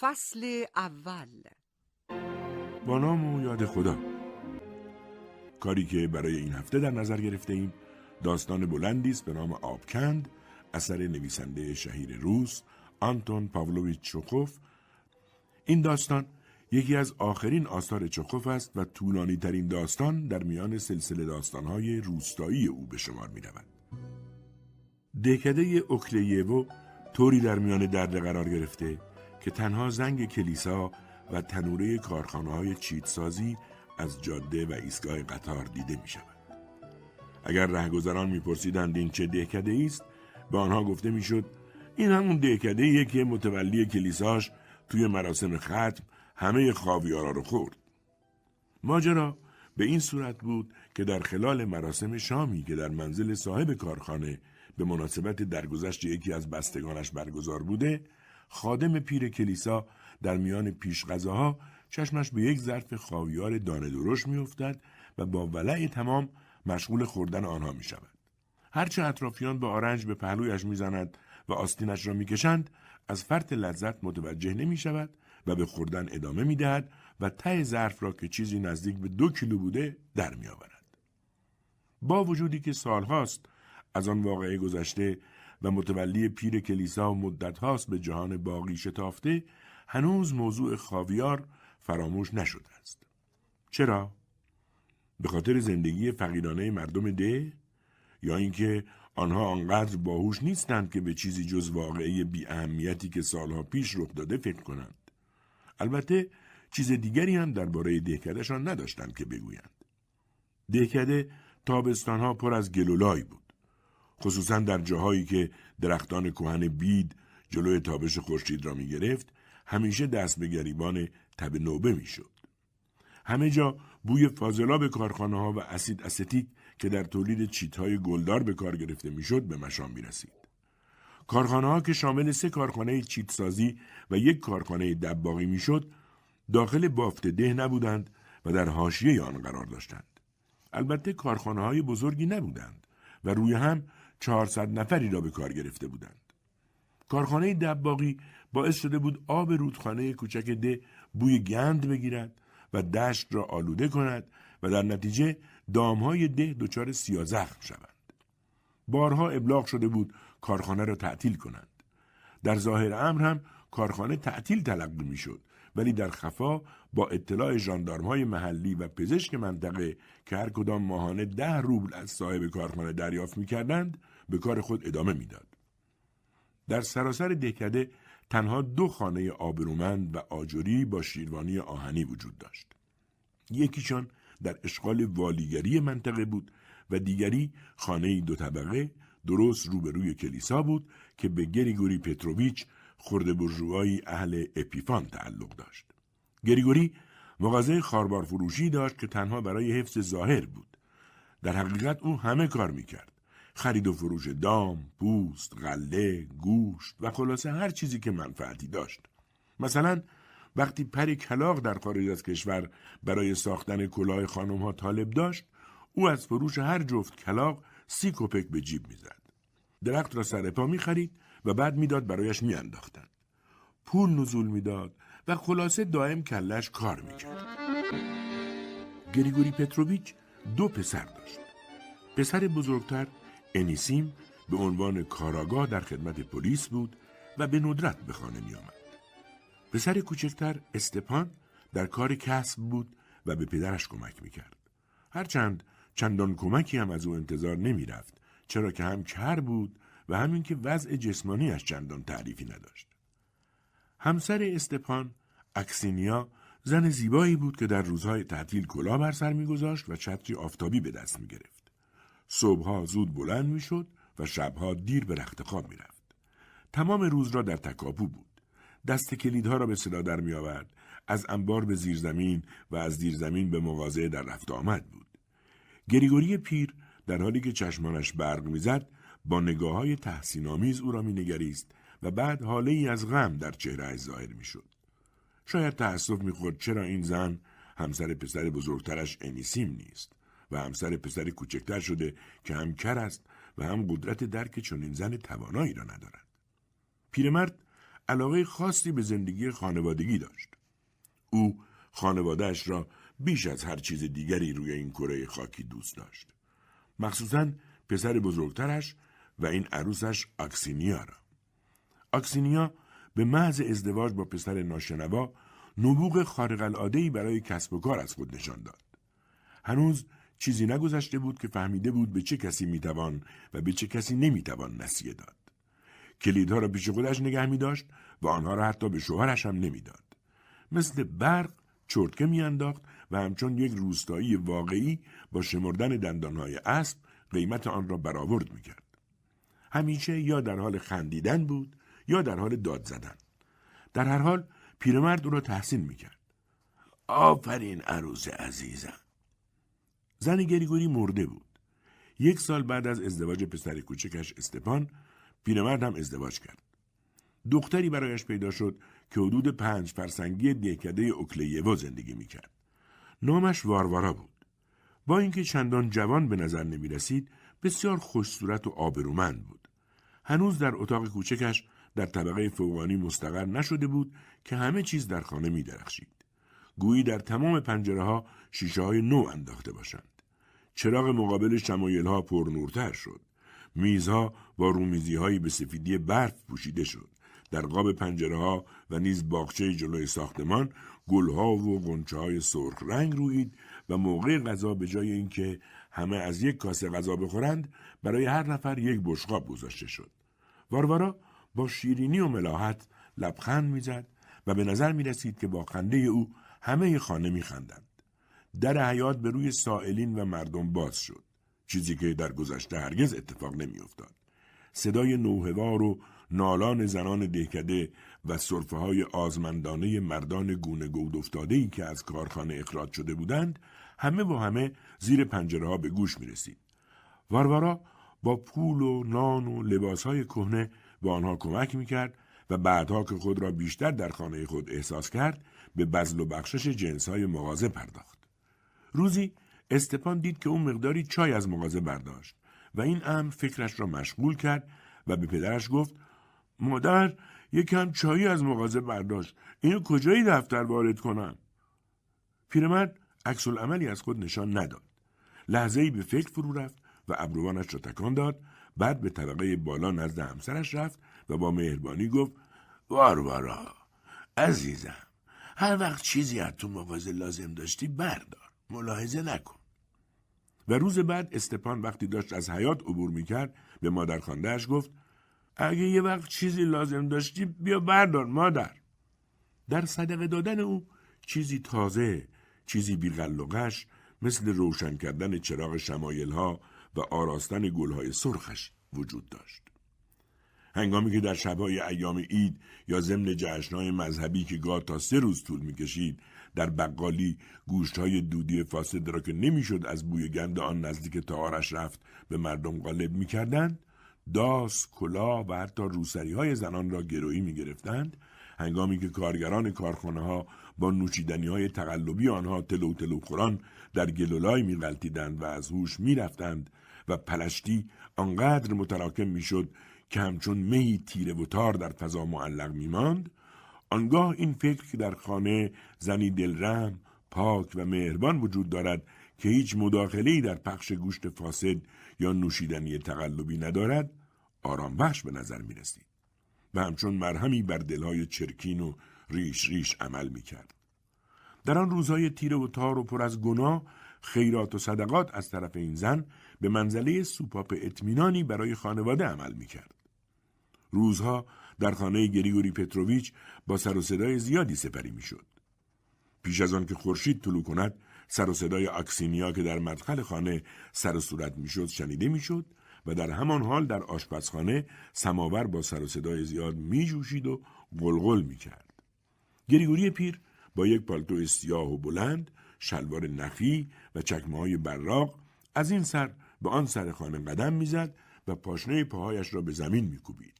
فصل اول. با نام و یاد خدا. کاری که برای این هفته در نظر گرفته ایم داستان بلندی است به نام آبکند اثر نویسنده شهیر روس آنتون پاولویچ چوخوف این داستان یکی از آخرین آثار چوخوف است و طولانی ترین داستان در میان سلسله داستانهای روستایی او به شمار می رود. دهکده اوکلیوو طوری در میان درد قرار گرفته که تنها زنگ کلیسا و تنوره کارخانه های چیتسازی از جاده و ایستگاه قطار دیده می شود. اگر رهگذران میپرسیدند این چه دهکده است به آنها گفته می‌شد این همون دهکده که متولی کلیساش توی مراسم ختم همه خاویارا رو خورد. ماجرا به این صورت بود که در خلال مراسم شامی که در منزل صاحب کارخانه به مناسبت درگذشت یکی از بستگانش برگزار بوده خادم پیر کلیسا در میان پیش غذاها چشمش به یک ظرف خاویار دانه درشت میافتد و با ولع تمام مشغول خوردن آنها می شود. هرچه اطرافیان به آرنج به پهلویش می‌زنند و آستینش را می‌کشند از فرط لذت متوجه نمی شود و به خوردن ادامه می دهد و ته ظرف را که چیزی نزدیک به دو کیلو بوده در می آورد. با وجودی که سالهاست از آن واقعه گذشته و متولی پیر کلیسا و مدت هاست به جهان باقی شتافته هنوز موضوع خاویار فراموش نشده است. چرا؟ به خاطر زندگی فقیرانه مردم ده یا اینکه آنها آنقدر باهوش نیستند که به چیزی جز واقعی بی اهمیتی که سالها پیش رخ داده فکر کنند. البته چیز دیگری هم درباره دهکدهشان نداشتند که بگویند. دهکده تابستانها پر از گلولای بود. خصوصا در جاهایی که درختان کوهن بید جلوی تابش خورشید را می گرفت همیشه دست به گریبان تب نوبه می شد. همه جا بوی فاضلاب کارخانه ها و اسید استیک که در تولید چیت های گلدار به کار گرفته می‌شد به مشام می رسید. کارخانه ها که شامل سه کارخانه چیت سازی و یک کارخانه دباغی می‌شد داخل بافت ده نبودند و در حاشیه آن قرار داشتند. البته کارخانه های بزرگی نبودند و روی هم 400 نفری را به کار گرفته بودند. کارخانه دباغی باعث شده بود آب رودخانه کوچک ده بوی گند بگیرد و دشت را آلوده کند و در نتیجه دامهای ده دچار سیازخم شوند. بارها ابلاغ شده بود کارخانه را تعطیل کنند. در ظاهر امر هم کارخانه تعطیل تلقی می‌شد ولی در خفا با اطلاع ژاندارمهای محلی و پزشک منطقه که هر کدام ماهانه ده روبل از صاحب کارخانه دریافت می‌کردند به کار خود ادامه می‌داد. در سراسر دهکده تنها دو خانه آبرومند و آجری با شیروانی آهنی وجود داشت. یکیشان در اشغال والیگری منطقه بود و دیگری خانه دو طبقه درست روبروی کلیسا بود که به گریگوری پتروویچ خورده برجوهایی اهل اپیفان تعلق داشت. گریگوری مغازه خاربار فروشی داشت که تنها برای حفظ ظاهر بود. در حقیقت او همه کار می‌کرد. خرید و فروش دام، پوست، غله، گوشت و خلاصه هر چیزی که منفعتی داشت. مثلا وقتی پر کلاق در خارج از کشور برای ساختن کلاه خانم ها طالب داشت، او از فروش هر جفت کلاق سی کپک به جیب می‌زد. درخت را سر پا می خرید و بعد می‌داد برایش میانداختند. پول نزول می‌داد و خلاصه دائم کلش کار می‌کرد. گریگوری پتروویچ دو پسر داشت. پسر بزرگتر انیسیم به عنوان کاراگاه در خدمت پلیس بود و به ندرت به خانه می آمد. پسر کوچکتر استپان در کار کسب بود و به پدرش کمک می کرد. هرچند چندان کمکی هم از او انتظار نمی رفت چرا که هم کر بود و همین که وضع جسمانیش چندان تعریفی نداشت. همسر استپان اکسینیا زن زیبایی بود که در روزهای تعطیل کلاه بر سر میگذاشت و چتری آفتابی به دست می گرفت. صبحها زود بلند می‌شد و شبها دیر به رخت خواب می‌رفت. تمام روز را در تکاپو بود. دست کلیدها را به صدا در می آورد. از انبار به زیرزمین و از زیرزمین به مغازه در رفت آمد بود. گریگوری پیر در حالی که چشمانش برق می‌زد با نگاه های تحسین آمیز او را مینگریست و بعد حاله ای از غم در چهره ظاهر می‌شد. شاید تأسف می‌خورد چرا این زن همسر پسر بزرگترش انیسیم نیست و همسر پسر کوچکتر شده که هم کر است و هم قدرت درک چنین زن توانایی را ندارد. پیرمرد علاقه خاصی به زندگی خانوادگی داشت. او خانوادهش را بیش از هر چیز دیگری روی این کره خاکی دوست داشت. مخصوصا پسر بزرگترش و این عروسش اکسینیا را. اکسینیا به محض ازدواج با پسر ناشنوا نبوغ خارق العاده برای کسب و کار از خود نشان داد. هنوز چیزی نگذشته بود که فهمیده بود به چه کسی می‌توان و به چه کسی نمی‌توان نصیه داد. کلیدها را پیش خودش نگه می داشت و آنها را حتی به شوهرش هم نمی‌داد. مثل برق چرتکه میانداخت و همچون یک روستایی واقعی با شمردن دندانهای اسب قیمت آن را برآورد می‌کرد. همیشه یا در حال خندیدن بود یا در حال داد زدن. در هر حال پیرمرد او را تحسین می‌کرد. آفرین عروس عزیزم. زن گریگوری مرده بود. یک سال بعد از ازدواج پسر کوچکش استپان پیرمرد هم ازدواج کرد. دختری برایش پیدا شد که حدود پنج فرسنگی دهکده اوکلیوو زندگی می‌کرد. نامش واروارا بود. با اینکه چندان جوان به نظر نمی رسید بسیار خوش صورت و آبرومند بود. هنوز در اتاق کوچکش در طبقه فوقانی مستقر نشده بود که همه چیز در خانه می درخشید. گویی در تمام پنجره ها شیشه های نو انداخته باشند. چراغ مقابل شمایل ها پرنورتر شد. میزها با رومیزی هایی به سفیدی برف پوشیده شد. در قاب پنجره ها و نیز باغچه جلوی ساختمان گلها و غنچه های سرخ رنگ روید و موقع غذا به جای اینکه همه از یک کاسه غذا بخورند برای هر نفر یک بشقاب گذاشته شد. واروارا با شیرینی و ملاحت لبخند می‌زد و به نظر می رسید که با خنده او همه خانه می خندند. در حیات به روی سائلین و مردم باز شد. چیزی که در گذشته هرگز اتفاق نمیافتاد. صدای نوهوار و نالان زنان دهکده و صرفه های آزمندانه مردان گونه گود افتاده ای که از کارخانه اخراج شده بودند همه و همه زیر پنجره ها به گوش می رسید. واروارا با پول و نان و لباس های کهنه به آنها کمک می کرد و بعدها که خود را بیشتر در خانه خود احساس کرد به بزل و بخشش جنس های مغازه پرداخت. روزی استپان دید که اون مقداری چای از مغازه برداشت و این امر فکرش را مشغول کرد و به پدرش گفت مادر یکم چایی از مغازه برداشت. اینو کجایی دفتر وارد کنم؟ پیرمرد عکس عملی از خود نشان نداد. لحظه ای به فکر فرو رفت و ابروانش را تکان داد. بعد به طبقه بالا نزد همسرش رفت و با مهربانی گفت واروارا عزیزم هر وقت چیزی از تو مغازه لازم داشتی بردار. ملاحظه نکن. و روز بعد استپان وقتی داشت از حیات عبور می‌کرد به مادر خاندهش گفت اگه یه وقت چیزی لازم داشتی بیا بردار مادر. در صدقه دادن او چیزی تازه چیزی بیغلقش مثل روشن کردن چراغ شمایل ها و آراستن گلهای سرخش وجود داشت. هنگامی که در شبهای ایام عید یا ضمن جشنهای مذهبی که گاه تا سه روز طول می‌کشید در بقالی گوشتهای دودی فاسد را که نمی‌شد از بوی گند آن نزدیک تاارش رفت به مردم غالب می‌کردند. داس، کلا و حتی روسری های زنان را گرویی می گرفتند هنگامی که کارگران کارخانه ها با نوشیدنی های تقلبی آنها تلو تلو خوران در گلولای می و از هوش می رفتند و پلشتی آنقدر متراکم می شد که همچون می تیره و تار در فضا معلق می ماند آنگاه این فکر که در خانه زنی دلرم پاک و مهربان وجود دارد که هیچ مداخله‌ای در پخش گوشت فاسد یا نوشیدنی تقلبی ندارد آرام بخش به نظر می رسید و همچون مرهمی بر دلهای چرکین و ریش ریش عمل می کرد. در آن روزهای تیره و تار و پر از گناه خیرات و صدقات از طرف این زن به منزله سوپاپ اطمینانی برای خانواده عمل می کرد. روزها در خانه گریگوری پتروویچ با سر و صدای زیادی سپری می شد. پیش از آن که خورشید طلوع کند سر و صدای اکسینیا که در مدخل خانه سر و صورت می‌شد شنیده می‌شد و در همان حال در آشپزخانه سماور با سر و صدای زیاد میجوشید و قلقل می‌کرد. گریگوری پیر با یک پالتو سیاه و بلند، شلوار نخی و چکمه های براق از این سر به آن سر خانه قدم می‌زد و پاشنه پاهایش را به زمین میکوبید.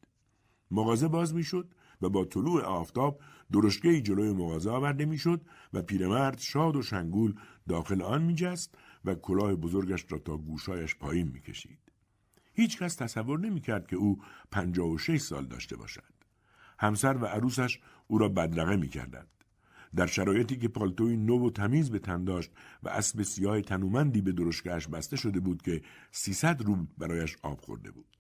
مغازه باز می‌شد و با طلوع آفتاب درشگهی جلوی مغازه آورده می‌شد و پیرمرد شاد و شنگول داخل آن میجست و کلاه بزرگش را تا گوشایش پایین می‌کشید. هیچ کس تصور نمی‌کرد که او پنجاه و شش سال داشته باشد. همسر و عروسش او را بدرقه می کردند. در شرایطی که پالتوی نو و تمیز به تن داشت و اسب سیاه تنومندی به درشکهش بسته شده بود که سیصد روب برایش آب خورده بود.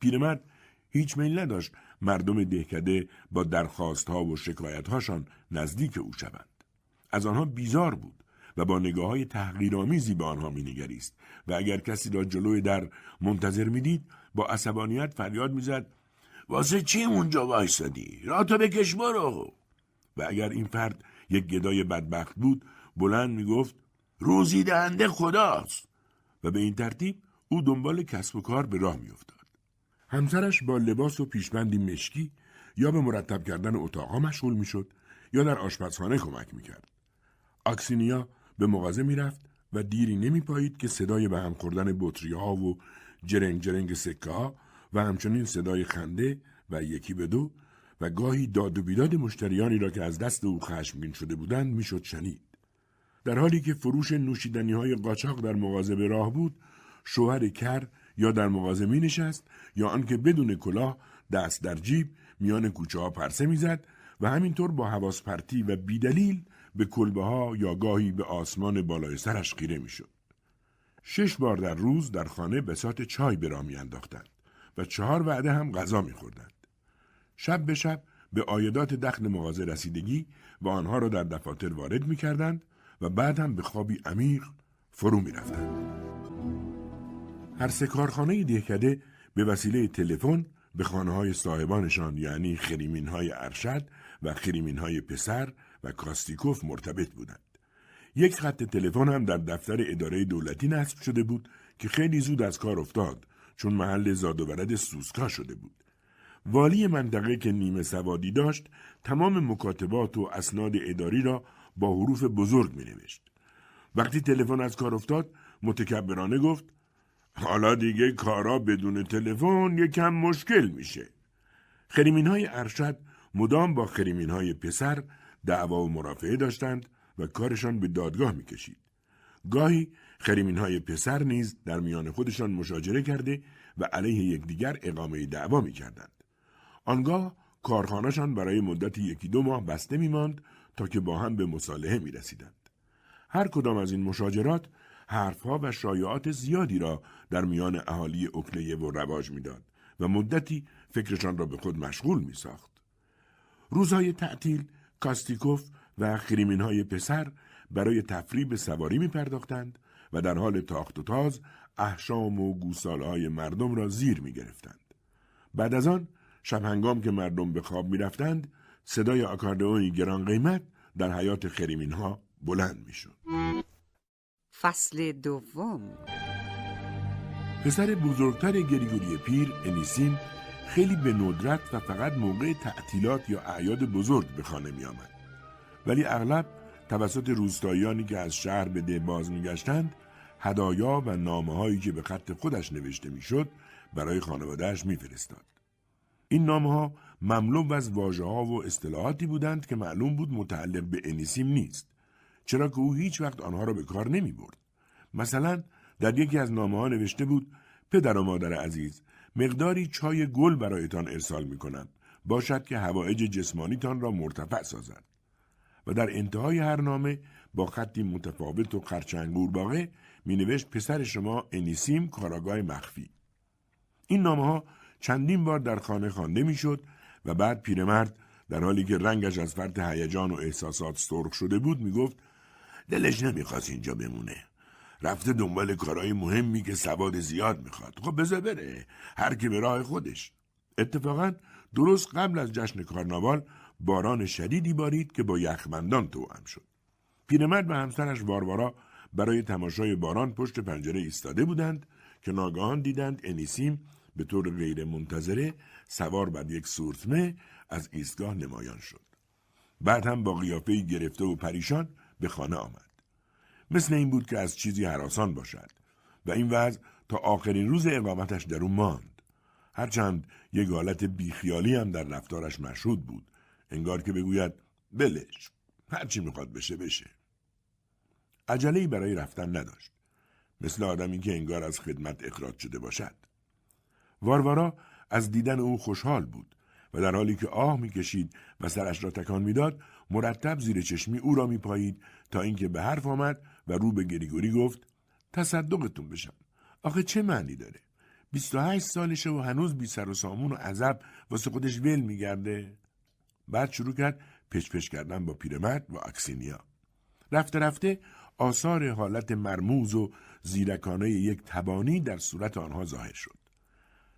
پیرمرد هیچ میل نداشت مردم دهکده با درخواستها و شکایتهاشان نزدیک او شوند. از آنها بیزار بود و با نگاه های تحقیرآمیزی به آنها مینگریست و اگر کسی را جلوی در منتظر می‌دید با عصبانیت فریاد می‌زد واسه چی اونجا وایسادی؟ راتو بکش برو. و اگر این فرد یک گدای بدبخت بود بلند می‌گفت روزی دهنده خداست. و به این ترتیب او دنبال کسب و کار به راه میافتاد. همسرش با لباس و پیشبندی مشکی یا به مرتب کردن اتاقها مشغول می‌شد یا در آشپزخانه کمک می‌کرد آکسینیا به مغازه می‌رفت و دیری نمیپایید که صدای به هم خوردن بطری ها و جرنگ جرنگ سکه ها و همچنین صدای خنده و یکی به دو و گاهی داد و بیداد مشتریانی را که از دست او خشمگین شده بودند می‌شد شنید. در حالی که فروش نوشیدنی های قاچاق در مغازه به راه بود، شوهر کر یا در مغازه می نشست یا آنکه بدون کلاه دست در جیب میان کوچه ها پرسه می‌زد و همینطور با حواس پرتی و بیدلیل به کلبه ها یا گاهی به آسمان بالای سرش خیره می‌شد. شش بار در روز در خانه بسات چای به راه میانداختند و چهار وعده هم غذا میخوردند. شب به شب به آیدات دخل مغازه رسیدگی و آنها را در دفاتر وارد می‌کردند و بعد هم به خوابی عمیق فرو می‌رفتند. هر سه کارخانه دهکده به وسیله تلفن به خانه های صاحبانشان یعنی خریمین های ارشد و خریمین های پسر و کاستیکوف مرتبط بودند. یک خط تلفن هم در دفتر اداره دولتی نصب شده بود که خیلی زود از کار افتاد چون محل زاد و ولد سوسکا شده بود. والی منطقه که نیمه سوادی داشت تمام مکاتبات و اسناد اداری را با حروف بزرگ می نوشت. وقتی تلفن از کار افتاد متکبرانه گفت حالا دیگه کارا بدون تلفن یکم مشکل میشه. خریمین های ارشد مدام با خریمین های پسر دعوا و مرافعه داشتند و کارشان به دادگاه می‌کشید. گاهی خریمین های پسر نیز در میان خودشان مشاجره کرده و علیه یکدیگر اقامه دعوا می‌کردند. آنگاه کارخانهشان برای مدتی یکی دو ماه بسته میماند تا که با هم به مصالحه می رسیدند. هر کدام از این مشاجرات حرفها و شایعات زیادی را در میان اهالی اکلیه و رواج می‌داد و مدتی فکرشان را به خود مشغول می ساخت. روزهای تعطیل کاستیکوف و خریمین های پسر برای تفریح به سواری می پرداختند و در حال تاخت و تاز احشام و گوساله مردم را زیر می گرفتند. بعد از آن شب هنگام که مردم به خواب می رفتند صدای آکاردئونی گران قیمت در حیات خریمین ها بلند می شد. فصل دوم پسر بزرگتر گریگوری پیر انیسیم خیلی به ندرت و فقط موقع تعطیلات یا اعیاد بزرگ به خانه می آمد. ولی اغلب توسط روستاییانی که از شهر به ده باز می گشتند هدایا و نامه هایی که به خط خودش نوشته می‌شد برای خانوادهش میفرستاد. این نامه ها مملو از واژه ها و اصطلاحاتی بودند که معلوم بود متعلق به انیسیم نیست چرا که او هیچ وقت آنها را به کار نمی برد. مثلا در یکی از نامه ها نوشته بود پدر و مادر عزیز مقداری چای گل برایتان ارسال می کنم باشد که هوایج جسمانیتان را مرتفع سازد. و در انتهای هر نامه با خطی متفاوت و خرچنگور باقه می نوشت پسر شما انیسیم کاراگاه مخفی. این نامه ها چندین بار در خانه خوانده می‌شد و بعد پیرمرد در حالی که رنگش از فرط هیجان و احساسات سرخ شده بود می‌گفت دلش نمی‌خواست اینجا بمونه. رفته دنبال کارهای مهمی که سواد زیاد می‌خواد خب بذار بره هر کی به راه خودش اتفاقا درست قبل از جشن کارناوال باران شدیدی بارید که با یخبندان توأم شد پیرمرد و همسرش واروارا برای تماشای باران پشت پنجره ایستاده بودند که ناگهان دیدند انیسیم به طور غیر منتظره سوار بر یک سورتمه از ایستگاه نمایان شد. بعد هم با قیافه گرفته و پریشان به خانه آمد. مثل این بود که از چیزی حراسان باشد و این وضع تا آخرین روز اقامتش در او ماند. هرچند یک حالت بیخیالی هم در رفتارش مشهود بود. انگار که بگوید بلش هرچی می‌خواد بشه بشه. عجله‌ای برای رفتن نداشت. مثل آدمی که انگار از خدمت اخراج شده باشد. واروارا از دیدن او خوشحال بود و در حالی که آه می‌کشید و سرش را تکان می‌داد مرتب زیر چشمی او را میپایید تا اینکه به حرف آمد و رو به گریگوری گفت تصدقتون بشم. آخه چه معنی داره؟ 28 سالشه و هنوز بی سر و سامون و عذب واسه خودش ول میگرده. بعد شروع کرد پچ کردن با پیرمرد و اکسینیا. رفته رفته آثار حالت مرموز و زیرکانه یک تبانی در صورت آنها ظاهر شد.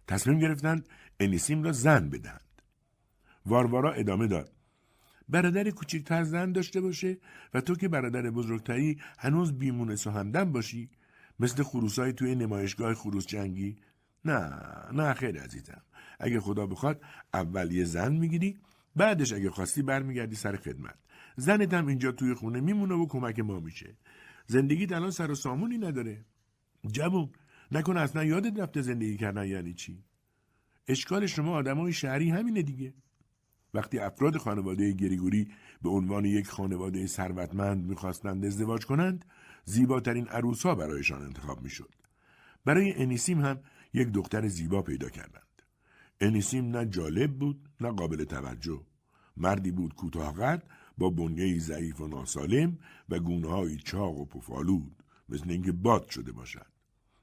تصمیم گرفتند انیسیم را زن بدهند. واروارا ادامه داد. برادر کوچکتر زن داشته باشه و تو که برادر بزرگتری هنوز بیمونس و همدم باشی. مثل خروسای توی نمایشگاه خروس جنگی. نه نه خیلی عزیزم. اگه خدا بخواد اول یه زن می‌گیری بعدش اگه خواستی برمیگردی سر خدمت. زنت هم اینجا توی خونه میمونه و کمک ما میشه. زندگیت الان سر و سامونی نداره. جوون نکنه اصلا یادت رفته زندگی کردن یعنی چی؟ اشکال شما آدمای شهری همینه دیگه. وقتی افراد خانواده گریگوری به عنوان یک خانواده ثروتمند می‌خواستند ازدواج کنند زیباترین عروسها برایشان انتخاب می‌شد. برای انیسیم هم یک دختر زیبا پیدا کردند. انیسیم نه جالب بود نه قابل توجه. مردی بود کوتاه با بنیه ضعیف و ناسالم و گونه چاق و پفالود مثل اینکه باد شده باشد.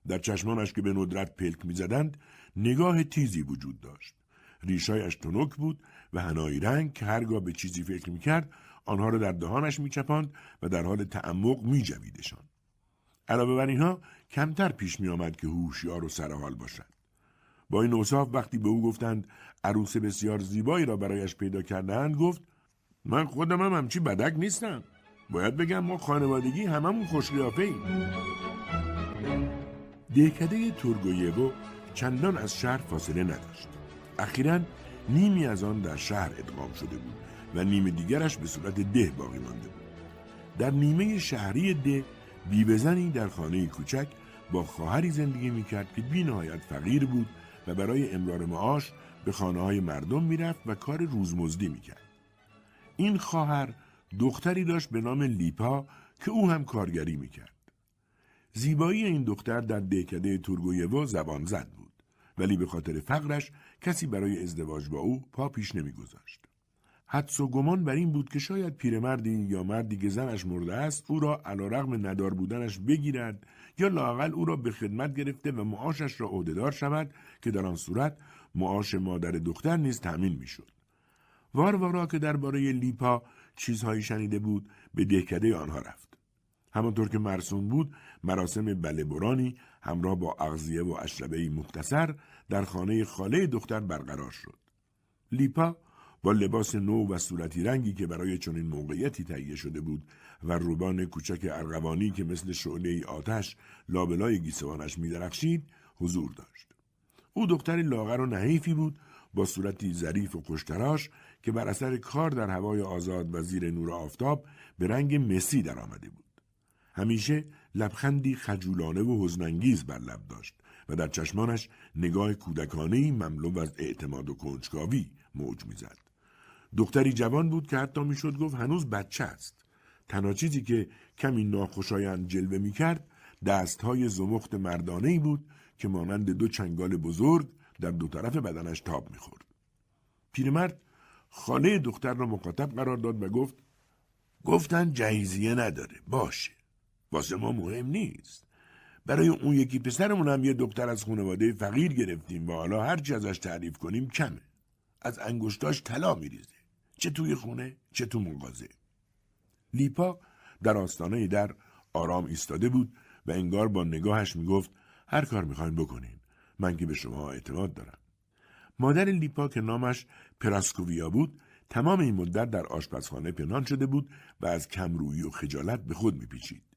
در چشمانش که به ندرت پلک می‌زدند نگاه تیزی وجود داشت. ریشایش تنک بود و هنایی رنگ که هرگاه به چیزی فکر می‌کرد آنها را در دهانش میچپاند و در حال تعمق میجویدشان. علاوه بر اینها کمتر پیش میآمد که هوشیار و سرحال باشد. با این اوصاف وقتی به او گفتند عروس بسیار زیبایی را برایش پیدا کردند گفت من خودم هم همچی بدک نیستم. باید بگم ما خانوادگی هممون خوشقیافه ایم. دهکده تورگویوو چندان از شهر فاصله نداشت. اخیرا نیمی از آن در شهر ادغام شده بود و نیم دیگرش به صورت ده باقی مانده بود. در نیمه شهری ده بیوهزنی در خانه کوچک با خواهری زندگی می‌کرد که بینهایت فقیر بود و برای امرار معاش به خانه های مردم می‌رفت و کار روزمزدی می‌کرد. این خواهر دختری داشت به نام لیپا که او هم کارگری می‌کرد. زیبایی این دختر در دهکده تورگویوو زبان زد بود ولی به خاطر فقرش کسی برای ازدواج با او پا پیش نمیگذاشت. حدس و گمان بر این بود که شاید پیرمردی یا مردی که زنش مرده است او را علیرغم ندار بودنش بگیرد یا لاقل او را به خدمت گرفته و معاشش را عهدهدار شود که در آن صورت معاش مادر دختر نیز تأمین می‌شد. واروارا که درباره لیپا چیزهایی شنیده بود به دهکده آنها رفت. همانطور که مرسوم بود مراسم بله برانی همراه با اغذیه و اشربه مختصر در خانه خاله دختر برقرار شد لیپا با لباس نو و صورتی رنگی که برای چنین موقعیتی تهیه شده بود و روبان کوچک ارغوانی که مثل شعله آتش لابلای گیسوانش میدرخشید حضور داشت او دختری لاغر و نحیفی بود با صورتی ظریف و خوشتراش که بر اثر کار در هوای آزاد و زیر نور آفتاب به رنگ مسی در آمده بود. همیشه لبخندی خجولانه و حزنانگیز بر لب داشت و در چشمانش نگاه کودکانهی مملو از اعتماد و کنجکاوی موج می‌زد. دختری جوان بود که حتی می‌شد گفت هنوز بچه است. تنها چیزی که کمی ناخوشایند جلوه می‌کرد دستهای زمخت مردانه بود که مانند دو چنگال بزرگ در دو طرف بدنش تاب می‌خورد. پیرمرد خانه دختر را مخاطب قرار داد و گفت گفتن جهیزیه نداره باشه واسه ما مهم نیست. برای اون یکی پسرمون هم یه دختر از خانواده فقیر گرفتیم و حالا هرچی ازش تعریف کنیم کمه. از انگشتاش طلا میریزه. چه توی خونه چه تو مغازه. لیپا در آستانه در آرام ایستاده بود و انگار با نگاهش می‌گفت هر کار می‌خواین بکنین. من که به شما اعتماد دارم. مادر لیپا که نامش پراسکوویا بود تمام این مدت در آشپزخانه پنهان شده بود و از کمرویی و خجالت به خود میپیچید.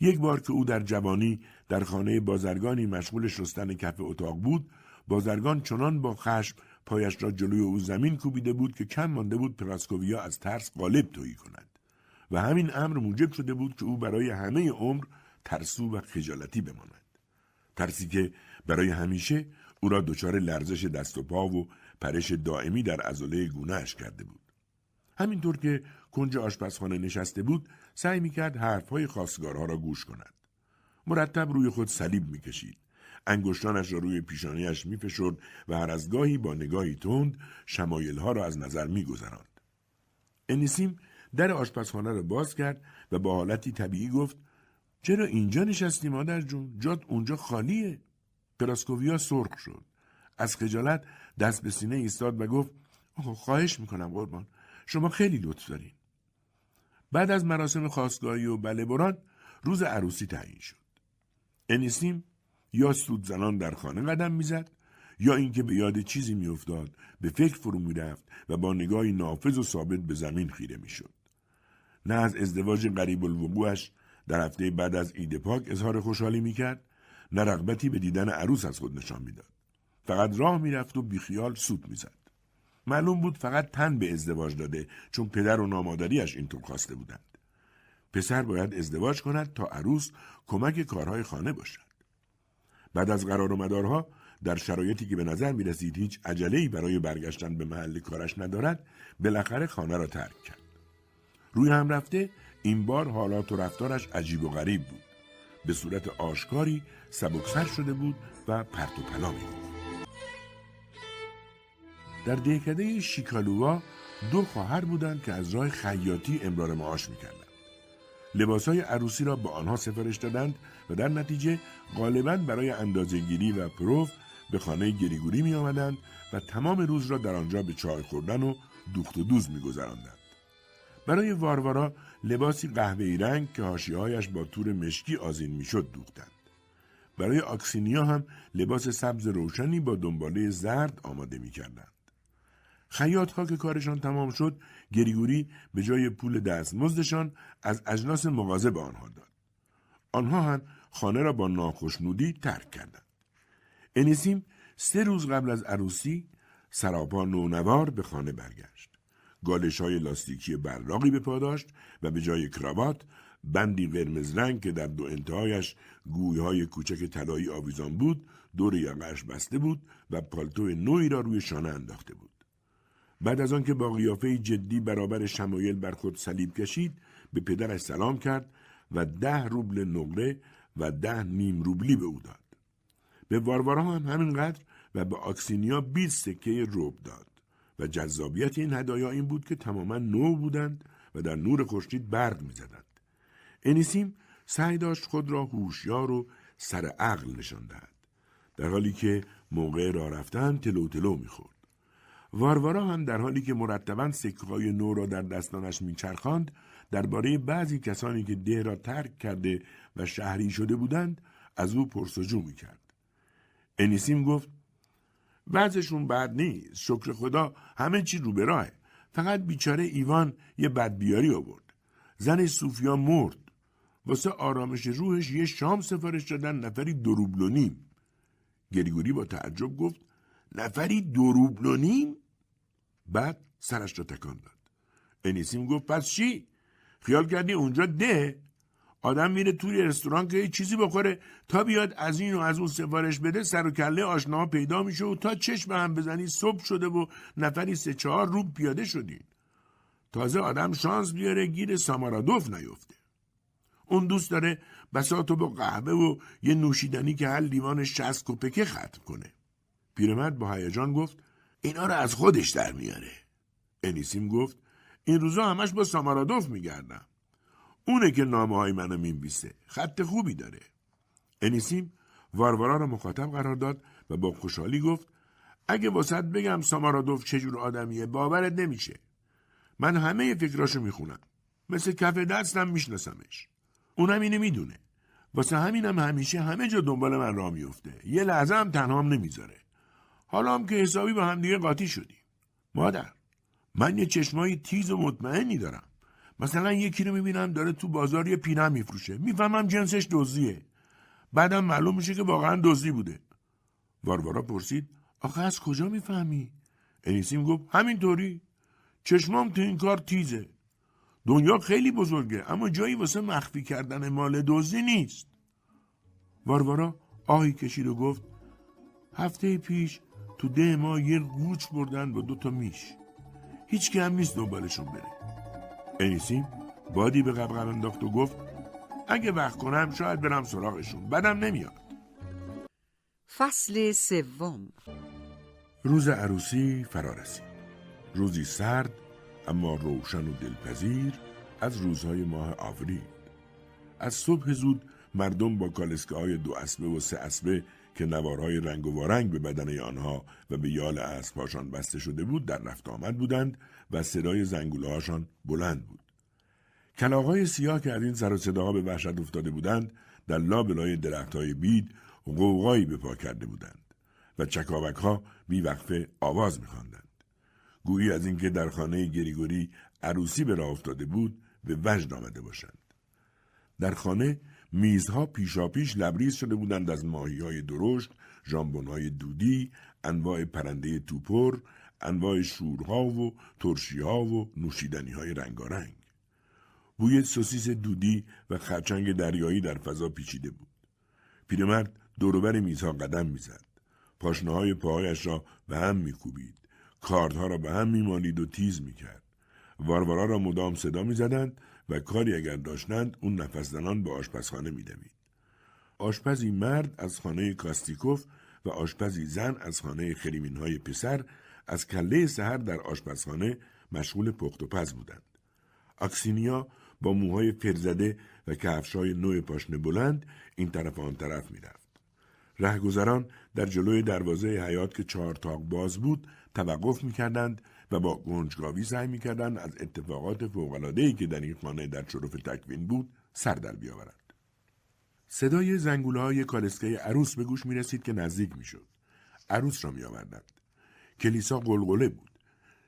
یک بار که او در جوانی در خانه بازرگانی مشغول شستن کف اتاق بود بازرگان چنان با خشم پایش را جلوی او زمین کوبیده بود که کم مانده بود پراسکوویا از ترس غالب تویی کند و همین امر موجب شده بود که او برای همه عمر ترسو و خجالتی بماند ترسی که برای همیشه او را دچار لرزش دست و پا و پرش دائمی در عضله گونهش کرده بود. همینطور که کنج آشپزخانه نشسته بود سعی می‌کرد حرفهای خواستگارها را گوش کند. مرتب روی خود صلیب می‌کشید. انگشتانش را روی پیشانیش میفشرد و هر از گاهی با نگاهی تند شمایلها را از نظر میگذراند. انیسیم در آشپزخانه را باز کرد و با حالتی طبیعی گفت چرا اینجا نشستی مادر جون؟ جات اونجا خالیه. پراسکوویا سرخ شد. از خجالت دست به سینه ایستاد و گفت خواهش می‌کنم قربان. شما خیلی لطف دارین. بعد از مراسم خواستگاهی و بله بران روز عروسی تعیین شد. انیسیم یا سود زنان در خانه قدم می‌زد یا اینکه به یاد چیزی میافتاد به فکر فرو می‌رفت و با نگاهی نافذ و ثابت به زمین خیره می‌شد. نه از ازدواج قریب الوقوعش در هفته بعد از ایده پاک اظهار خوشحالی می‌کرد نه رغبتی به دیدن عروس از خود نشان می‌داد. فقط راه می‌رفت و بیخیال سود می‌زد. معلوم بود فقط تن به ازدواج داده چون پدر و نامادریش اینطور خواسته بودند. پسر باید ازدواج کند تا عروس کمک کارهای خانه باشد. بعد از قرار و مدارها در شرایطی که به نظر می رسید هیچ عجله‌ای برای برگشتن به محل کارش ندارد بالاخره خانه را ترک کرد. روی هم رفته این بار حالات و رفتارش عجیب و غریب بود. به صورت آشکاری سبکسر شده بود و پرت و پلا می در دهکده شیکالووا دو خواهر بودند که از راه خیاطی امرار معاش می‌کردند لباسهای عروسی را به آنها سفارش دادند و در نتیجه غالبا برای اندازهگیری و پروف به خانه گریگوری می آمدند و تمام روز را در آنجا به چای خوردن و دوخت و دوز می گذراندند. برای واروارا لباسی قهوه‌ای رنگ که هاشیهایش با تور مشکی آزین می‌شد دوختند. برای آکسینیا هم لباس سبز روشنی با دنباله زرد آماده می کردند. خیاط ها که کارشان تمام شد گریگوری به جای پول دستمزدشان از اجناس مغازه به آنها داد. آنها هم خانه را با ناخشنودی ترک کردند. انیسیم سه روز قبل از عروسی سراپا نونوار به خانه برگشت. گالش های لاستیکی براقی به پا و به جای کراوات بندی قرمز رنگ که در دو انتهایش گویهای های کوچک طلایی آویزان بود دور یقهاش بسته بود و پالتو نوعی را روی شانه انداخته بود. بعد از آنکه با قیافه جدی برابر شمایل بر خود صلیب کشید به پدرش سلام کرد و ده روبل نقره و ده نیم روبلی به او داد. به واروارا هم همینقدر و به آکسینیا 20 سکه روب داد و جذابیت این هدایا این بود که تماما نو بودند و در نور خورشید برق می‌زدند. انیسیم سعی داشت خود را هوشیار و سر عقل نشان دهد در حالی که موقع را رفتن تلو تلو می‌خورد. واروارا هم در حالی که مرتبا سکههای نو را در دستانش میچرخاند درباره بعضی کسانی که ده را ترک کرده و شهری شده بودند از او پرسجو می‌کرد. انیسیم گفت وضعشون بد نیست. شکر خدا همه چی رو به راهه. فقط بیچاره ایوان یه بدبیاری آورد. زن صوفیا مرد. واسه آرامش روحش یه شام سفارش دادن نفری دروبل و نیم گریگوری با تعجب گفت نفری دروبل و نیم بعد سرش را تکان داد. انیسیم گفت پس چی؟ خیال کردی اونجا ده؟ آدم میره توی رستوران که چیزی بخوره. تا بیاد از این و از اون سفارش بده سر و کله آشناها پیدا میشه و تا چشم هم بزنی صبح شده و نفری سه چهار روب پیاده شدین تازه آدم شانس بیاره گیر سامارادوف نیفته. اون دوست داره بساتو با قهوه و یه نوشیدنی که هر لیوان شست کپکه ختم کنه. پیرمرد با هیجان گفت اینا رو از خودش در میاره. انیسیم گفت این روزا همش با سامارادوف میگردم. اونه که نامه های منو می‌نویسه خط خوبی داره. انیسیم واروارا رو مخاطب قرار داد و با خوشحالی گفت اگه واسط بگم سامارادوف چجور آدمیه باورت نمیشه. من همه فکراشو می‌خونم. مثل کف دستم میشناسمش. اونم اینو می‌دونه. واسه همینم همیشه همه جا دنبال من را میفته یه لحظه هم تنهام نمی‌ذاره. حالا هم که حسابی با هم دیگه قاطی شدیم. مادر من یه چشمای تیز و مطمئنی دارم. مثلا یکی رو می‌بینم داره تو بازار یه پینه میفروشه. می‌فهمم جنسش دزدیه. بعدم معلوم میشه که واقعا دزدی بوده. واروارا پرسید آخه از کجا می‌فهمی؟ انیسیم گفت همینطوری. چشمام تو این کار تیزه. دنیا خیلی بزرگه اما جایی واسه مخفی کردن مال دزدی نیست. واروارا آهی کشید و گفت هفته پیش تو ده ما یه گوچ بردن با دوتا میش. هیچ که هم نیست دنبالشون بره. انیسیم بادی به قبقب انداخت و گفت اگه وقت کنم شاید برم سراغشون. بدم نمیاد. فصل سوم. روز عروسی فرا رسید. روزی سرد اما روشن و دلپذیر از روزهای ماه آوریل. از صبح زود مردم با کالسکه های دو اسبه و سه اسبه که نوارهای رنگ و وارنگ به بدن آنها و به یال اسبهاشان بسته شده بود در رفت آمد بودند و صدای زنگوله هاشان بلند بود. کلاغای سیاه که از این سر و صداها به وحشت افتاده بودند در لابلای درخت های بید قوقایی به پا کرده بودند و چکاوک ها بیوقفه آواز میخواندند. گویی از اینکه در خانه گریگوری عروسی به راه افتاده بود به وجد آمده باشند. در خانه میزها پیشاپیش لبریز شده بودند از ماهی های درشت، جامبون های دودی، انواع پرنده توپر، انواع شورها و ترشیها و نوشیدنی های رنگارنگ. بوی سوسیس دودی و خرچنگ دریایی در فضا پیچیده بود. پیرمرد دوروبر میزها قدم می‌زد. پاشنه های پاهایش را به هم میکوبید. کاردها را به هم میمالید و تیز می‌کرد. واروارا را مدام صدا می‌زدند و کاری اگر داشتند اون نفس زنان به آشپزخانه میدوید. آشپزی مرد از خانه کاستیکوف و آشپزی زن از خانه خریمین های پسر از کله سهر در آشپزخانه مشغول پخت و پز بودند. اکسینیا با موهای فرزده و کفشای نوع پاشنه بلند این طرف آن طرف می‌رفت. رهگذران در جلوی دروازه حیات که چهار تاق باز بود توقف می‌کردند و با گنجگاوی سعی می‌کردند از اتفاقات فوقالعادهای که در این خانه در شرف تکوین بود سر در بیاورند. صدای زنگوله های کالسکه عروس به گوش می رسید که نزدیک می شد. عروس را می آوردند. کلیسا قلقله بود.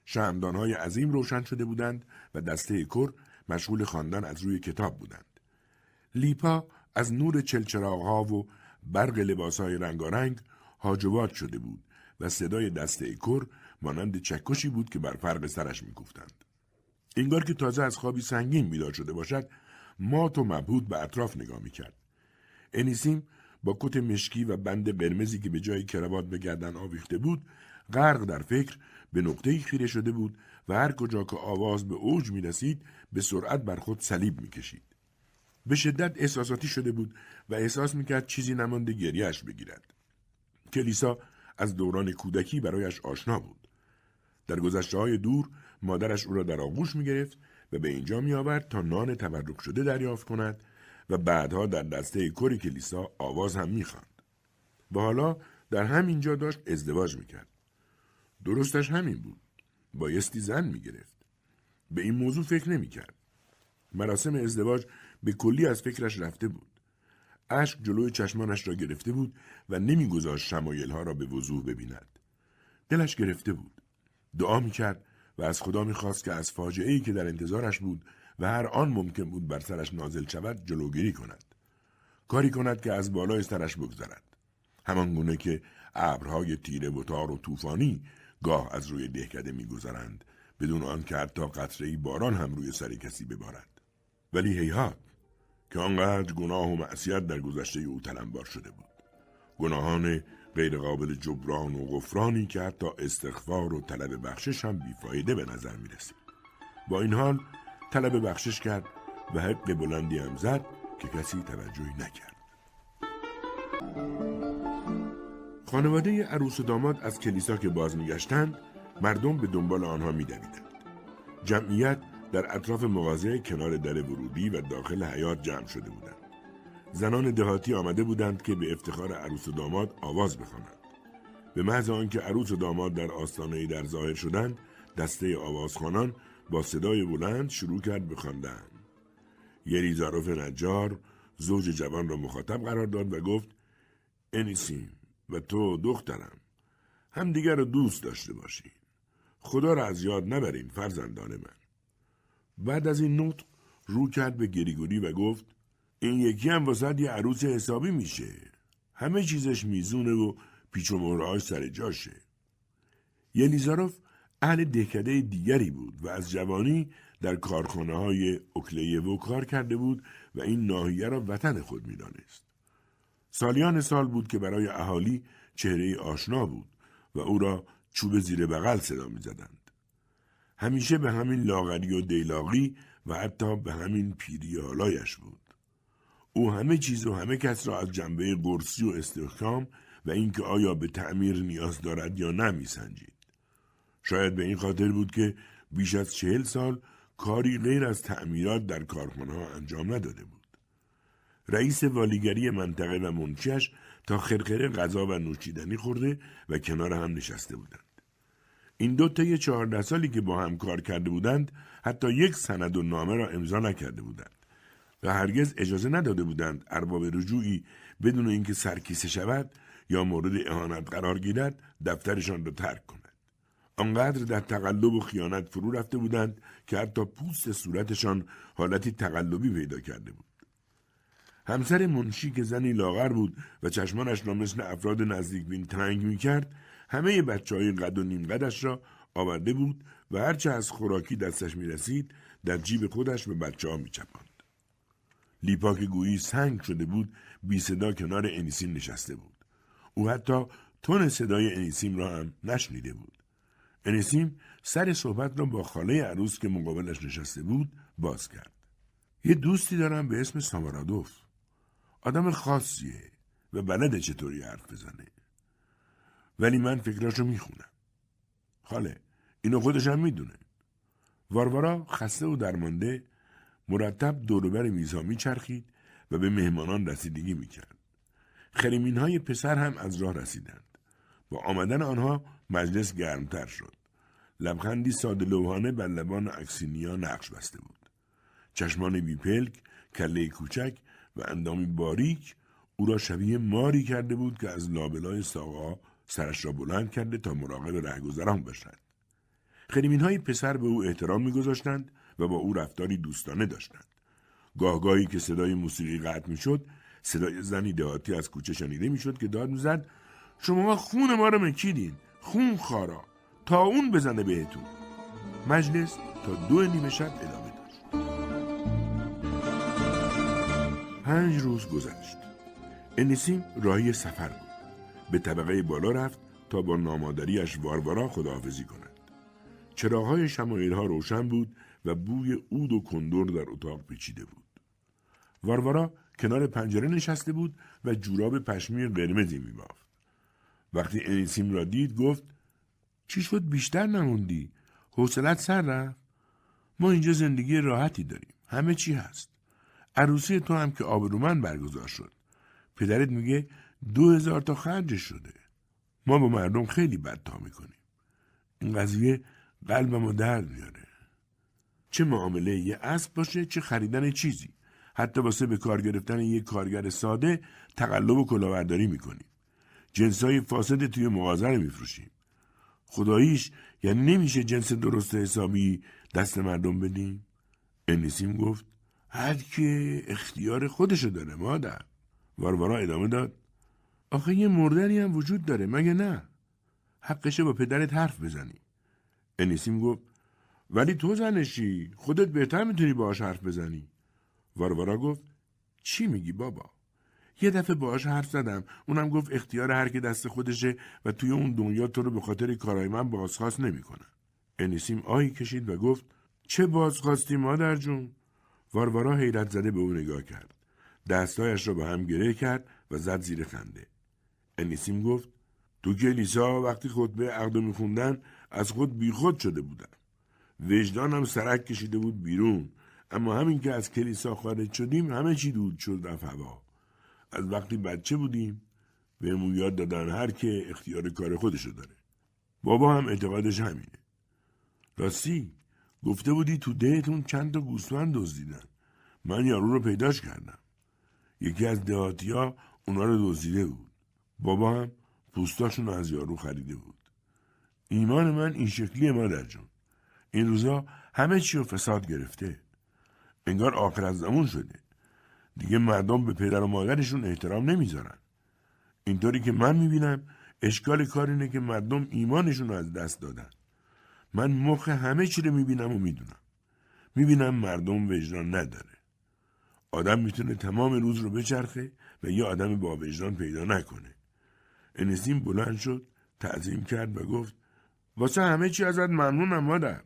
شمدان های عظیم روشن شده بودند و دسته کر مشغول خواندن از روی کتاب بودند. لیپا از نور چلچراغ و برق لباس های رنگارنگ هاجوات شده بود و صدای دسته کر مانند چکشی بود که بر فرق سرش می‌گفتند. انگار که تازه از خوابی سنگین بیدار شده باشد مات و مبهود به اطراف نگاه می‌کرد. انیسیم با کت مشکی و بند قرمزی که به جای کروات به گردن آویخته بود غرق در فکر به نقطه خیره شده بود و هر کجا که آواز به اوج می رسید به سرعت بر خود صلیب می کشید. به شدت احساساتی شده بود و احساس می کرد چیزی نمانده گریهش بگیرد. کلیسا از دوران کودکی برایش آشنا بود. در گذشته های دور مادرش او را در آغوش می گرفت و به اینجا می آورد تا نان تبرک شده دریافت کند و بعدها در دسته کری کلیسا آواز هم می خاند. و حالا در همین جا داشت ازدواج می کرد. درستش همین بود. بایستی زن می گرفت. به این موضوع فکر نمی کرد. مراسم ازدواج به کلی از فکرش رفته بود. اشک جلوی چشمانش را گرفته بود و نمیگذاشت شمایلها را به وضوح ببیند. دلش گرفته بود. دعا می کرد و از خدا می‌خواست که از فاجعه ای که در انتظارش بود و هر آن ممکن بود بر سرش نازل شود جلوگیری کند. کاری کند که از بالای سرش بگذرد. همان گونه که ابرهای تیره و تار و طوفانی گاه از روی دهکده میگذرند بدون آنکه حتی قطره باران هم روی سر کسی ببارد. ولی هیهات که آنقدر گناه و معصیت در گذشته او تلمبار شده بود. گناهان غیرقابل جبران و غفرانی که حتی استغفار و طلب بخشش هم بیفایده به نظر می رسید. با این حال طلب بخشش کرد و حق بلندی هم زد که کسی توجهی نکرد. خانواده عروس و داماد از کلیسا که باز میگشتند مردم به دنبال آنها میدویدند جمعیت در اطراف مغازه کنار در ورودی و داخل حیات جمع شده بودند زنان دهاتی آمده بودند که به افتخار عروس و داماد آواز بخوانند. به محض آنکه عروس و داماد در آستانه در ظاهر شدند دسته آوازخوانان با صدای بلند شروع کرد به خواندن. یریزاروف نجار زوج جوان را مخاطب قرار داد و گفت انیسیم و تو دخترم همدیگر رو دوست داشته باشین. خدا را از یاد نبرین فرزندان من. بعد از این نطق رو کرد به گریگوری و گفت این یکی هم واسه یه عروس حسابی میشه همه چیزش میزونه و پیچ و مهرهاش سر جاشه یلیزاروف اهل دهکده دیگری بود و از جوانی در کارخانه های و کار کرده بود و این ناحیه را وطن خود می‌دانست. سالیان سال بود که برای اهالی چهره آشنا بود و او را چوب زیر بغل صدا می زدند. همیشه به همین لاغری و دیلاغی و حتی به همین پیری حالایش بود. او همه چیز و همه کس را از جنبه قرصی و استحکام و اینکه آیا به تعمیر نیاز دارد یا نه میسنجید. شاید به این خاطر بود که بیش از چهل سال کاری غیر از تعمیرات در کارخانه انجام نداده بود. رئیس والیگری منطقه و منشیش تا خرخره غذا و نوشیدنی خورده و کنار هم نشسته بودند. این دو طی چهارده سالی که با هم کار کرده بودند حتی یک سند و نامه را امضا نکرده بودند و هرگز اجازه نداده بودند ارباب رجوعی بدون اینکه سرکیسه شود یا مورد اهانت قرار گیرد دفترشان را ترک کند. آنقدر در تقلب و خیانت فرو رفته بودند که حتی پوست صورتشان حالتی تقلبی پیدا کرده بود. همسر منشی که زنی لاغر بود و چشمانش را مثل افراد نزدیک بین تنگ می کرد همه بچه های قد و نیم قدش را آورده بود و هرچه از خوراکی دستش می رسید در جیب خودش به بچه ها می چپاند. لیپا که گویی سنگ شده بود بی صدا کنار انیسیم نشسته بود. او حتی تون صدای انیسیم را هم نشنیده بود. انیسیم سر صحبت را با خاله عروس که مقابلش نشسته بود باز کرد. یه دوستی دارم به اسم سامارادوف. آدم خاصیه و بلده چطوری حرف بزنه. ولی من فکراشو می‌خونم. خاله اینو خودش هم می‌دونه. واروارا خسته و درمانده مرتب دوروبر میزها میچرخید و به مهمانان رسیدگی می‌کرد. خریمین های پسر هم از راه رسیدند. با آمدن آنها مجلس گرمتر شد. لبخندی ساده لوحانه بر لبان اکسینیا نقش بسته بود. چشمان بیپلک، کله کوچک و اندامی باریک او را شبیه ماری کرده بود که از لابلای ساقا سرش را بلند کرده تا مراقب رهگذران باشد. خریمین های پسر به او احترام میگذاشتند و با او رفتاری دوستانه داشتند. گاهگاهی که صدای موسیقی قطع می‌شد صدای زنی دهاتی از کوچه شنیده می‌شد که داد می‌زد شما خون ما رو مکیدین خون خارا تا اون بزنه بهتون. مجلس تا دو نیمه شب ادامه داشت. پنج روز گذشت. انیسیم راهی سفر بود. به طبقه بالا رفت تا با نامادریش واروارا خداحافظی کند. چراغهای شمایل ها روشن بود و بوی اود و کندور در اتاق پیچیده بود. واروارا کنار پنجره نشسته بود و جوراب پشمی قرمزی میبافت. وقتی انیسیم را دید گفت چی شد بیشتر نموندی؟ حوصلت سر رفت. ما اینجا زندگی راحتی داریم. همه چی هست. عروسی تو هم که آبرومن برگزار شد. پدرت میگه دو هزار تا خرجش شده. ما با مردم خیلی بد تا می‌کنیم. این قضیه قلبمو درد میاره چه معامله یه اسب باشه چه خریدن چیزی. حتی واسه به کار گرفتن یک کارگر ساده تقلب و کلاورداری می‌کنیم. جنسای فاسد توی مغازه رو میفروشیم. خداییش یعنی نمیشه جنس درست حسابی دست مردم بدیم؟ انیسیم گفت هر که اختیار خودشو داره مادر. واروارا ادامه داد آخه یه مردنی هم وجود داره مگه نه؟ حقشه با پدرت حرف بزنی. انیسیم گفت ولی تو زنشی خودت بهتر می‌تونی باهاش حرف بزنی. واروارا گفت چی میگی بابا؟ یه دفعه باهاش حرف زدم. اونم گفت اختیار هر که دست خودشه و توی اون دنیا تو رو به خاطر کارای من بازخواست نمی‌کنه. انیسیم آهی کشید و گفت چه بازخواستی مادر جون؟ واروارا حیرت زده به او نگاه کرد. دستایش را به هم گره کرد و زد زیر خنده. انیسیم گفت تو کلیسا وقتی خطبه عقد میخوندن از خود بیخود شده بودم وجدانم سرک کشیده بود بیرون. اما همین که از کلیسا خارج شدیم همه چی دود شد رفت هوا. از وقتی بچه بودیم بهمون یاد دادن هر که اختیار کار خودشو داره. بابا هم اعتقادش همینه. راستی گفته بودی تو دهتون چند تا گوسفند دزدیدن. من یارو رو پیداش کردم. یکی از دهاتیا اونا رو دزدیده بود. بابا هم پوستاشون از یارو خریده بود. ایمان من این شکلی مادر جون این روزا همه چی رو فساد گرفته. انگار آخر از زمون شده. دیگه مردم به پدر و مادرشون احترام نمی‌ذارن. اینطوری که من می‌بینم اشکال کار اینه که مردم ایمانشون رو از دست دادن. من مخ همه چی رو می‌بینم و می‌دونم. می‌بینم مردم وجدان نداره. آدم می‌تونه تمام روز رو بچرخه و یه آدم با وجدان پیدا نکنه. انسیم بلند شد تعظیم کرد و گفت واسه همه چی ازت ممنونم مادر.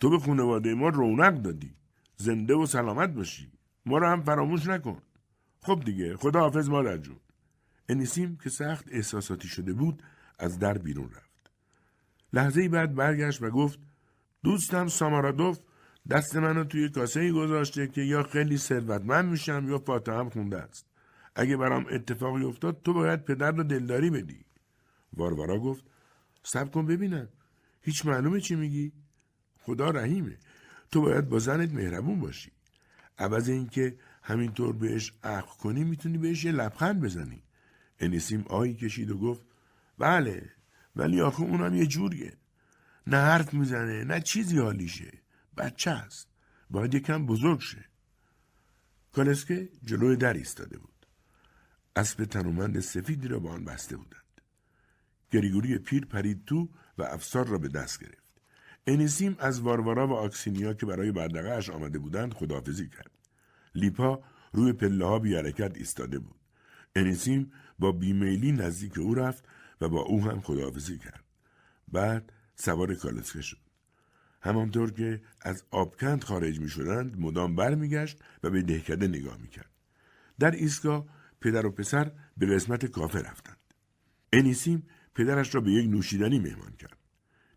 تو به خانواده ما رونق دادی زنده و سلامت باشی ما رو هم فراموش نکن خب دیگه خدا حافظ مادر جون انیسیم که سخت احساساتی شده بود از در بیرون رفت. لحظه بعد برگشت و گفت دوستم سامارادوف دست منو توی کاسه ای گذاشته که یا خیلی ثروتمند میشم یا فاتحم خونده است. اگه برام اتفاقی افتاد تو باید پدر رو دلداری بدی. واروارا گفت سب کن ببینم. هیچ معلومه چی میگی؟ خدا رحیمه. تو باید با زنت مهربون باشی. عوض اینکه همینطور بهش عقل کنی می‌تونی بهش یه لبخند بزنی. انیسیم آهی کشید و گفت بله ولی آخه اونم یه جوریه. نه حرف می‌زنه نه چیزی حالیشه. بچه است. باید یکم بزرگ شه. کالسکه جلوی در ایستاده بود. اسب تنومند سفیدی را با آن بسته بودند. گریگوری پیر پرید تو و افسار را به دست گرفت. انیسیم از واروارا و آکسینیا که برای بردقهاش آمده بودند خداحافظی کرد. لیپا روی پله ها بی حرکت ایستاده بود. انیسیم با بیمیلی نزدیک او رفت و با او هم خداحافظی کرد. بعد سوار کالسکه شد. همانطور که از آبکند خارج می شدند مدام برمیگشت و به دهکده نگاه می کرد. در ایستگاه پدر و پسر به قسمت کافه رفتند. انیسیم پدرش را به یک نوشیدنی مهمان کرد.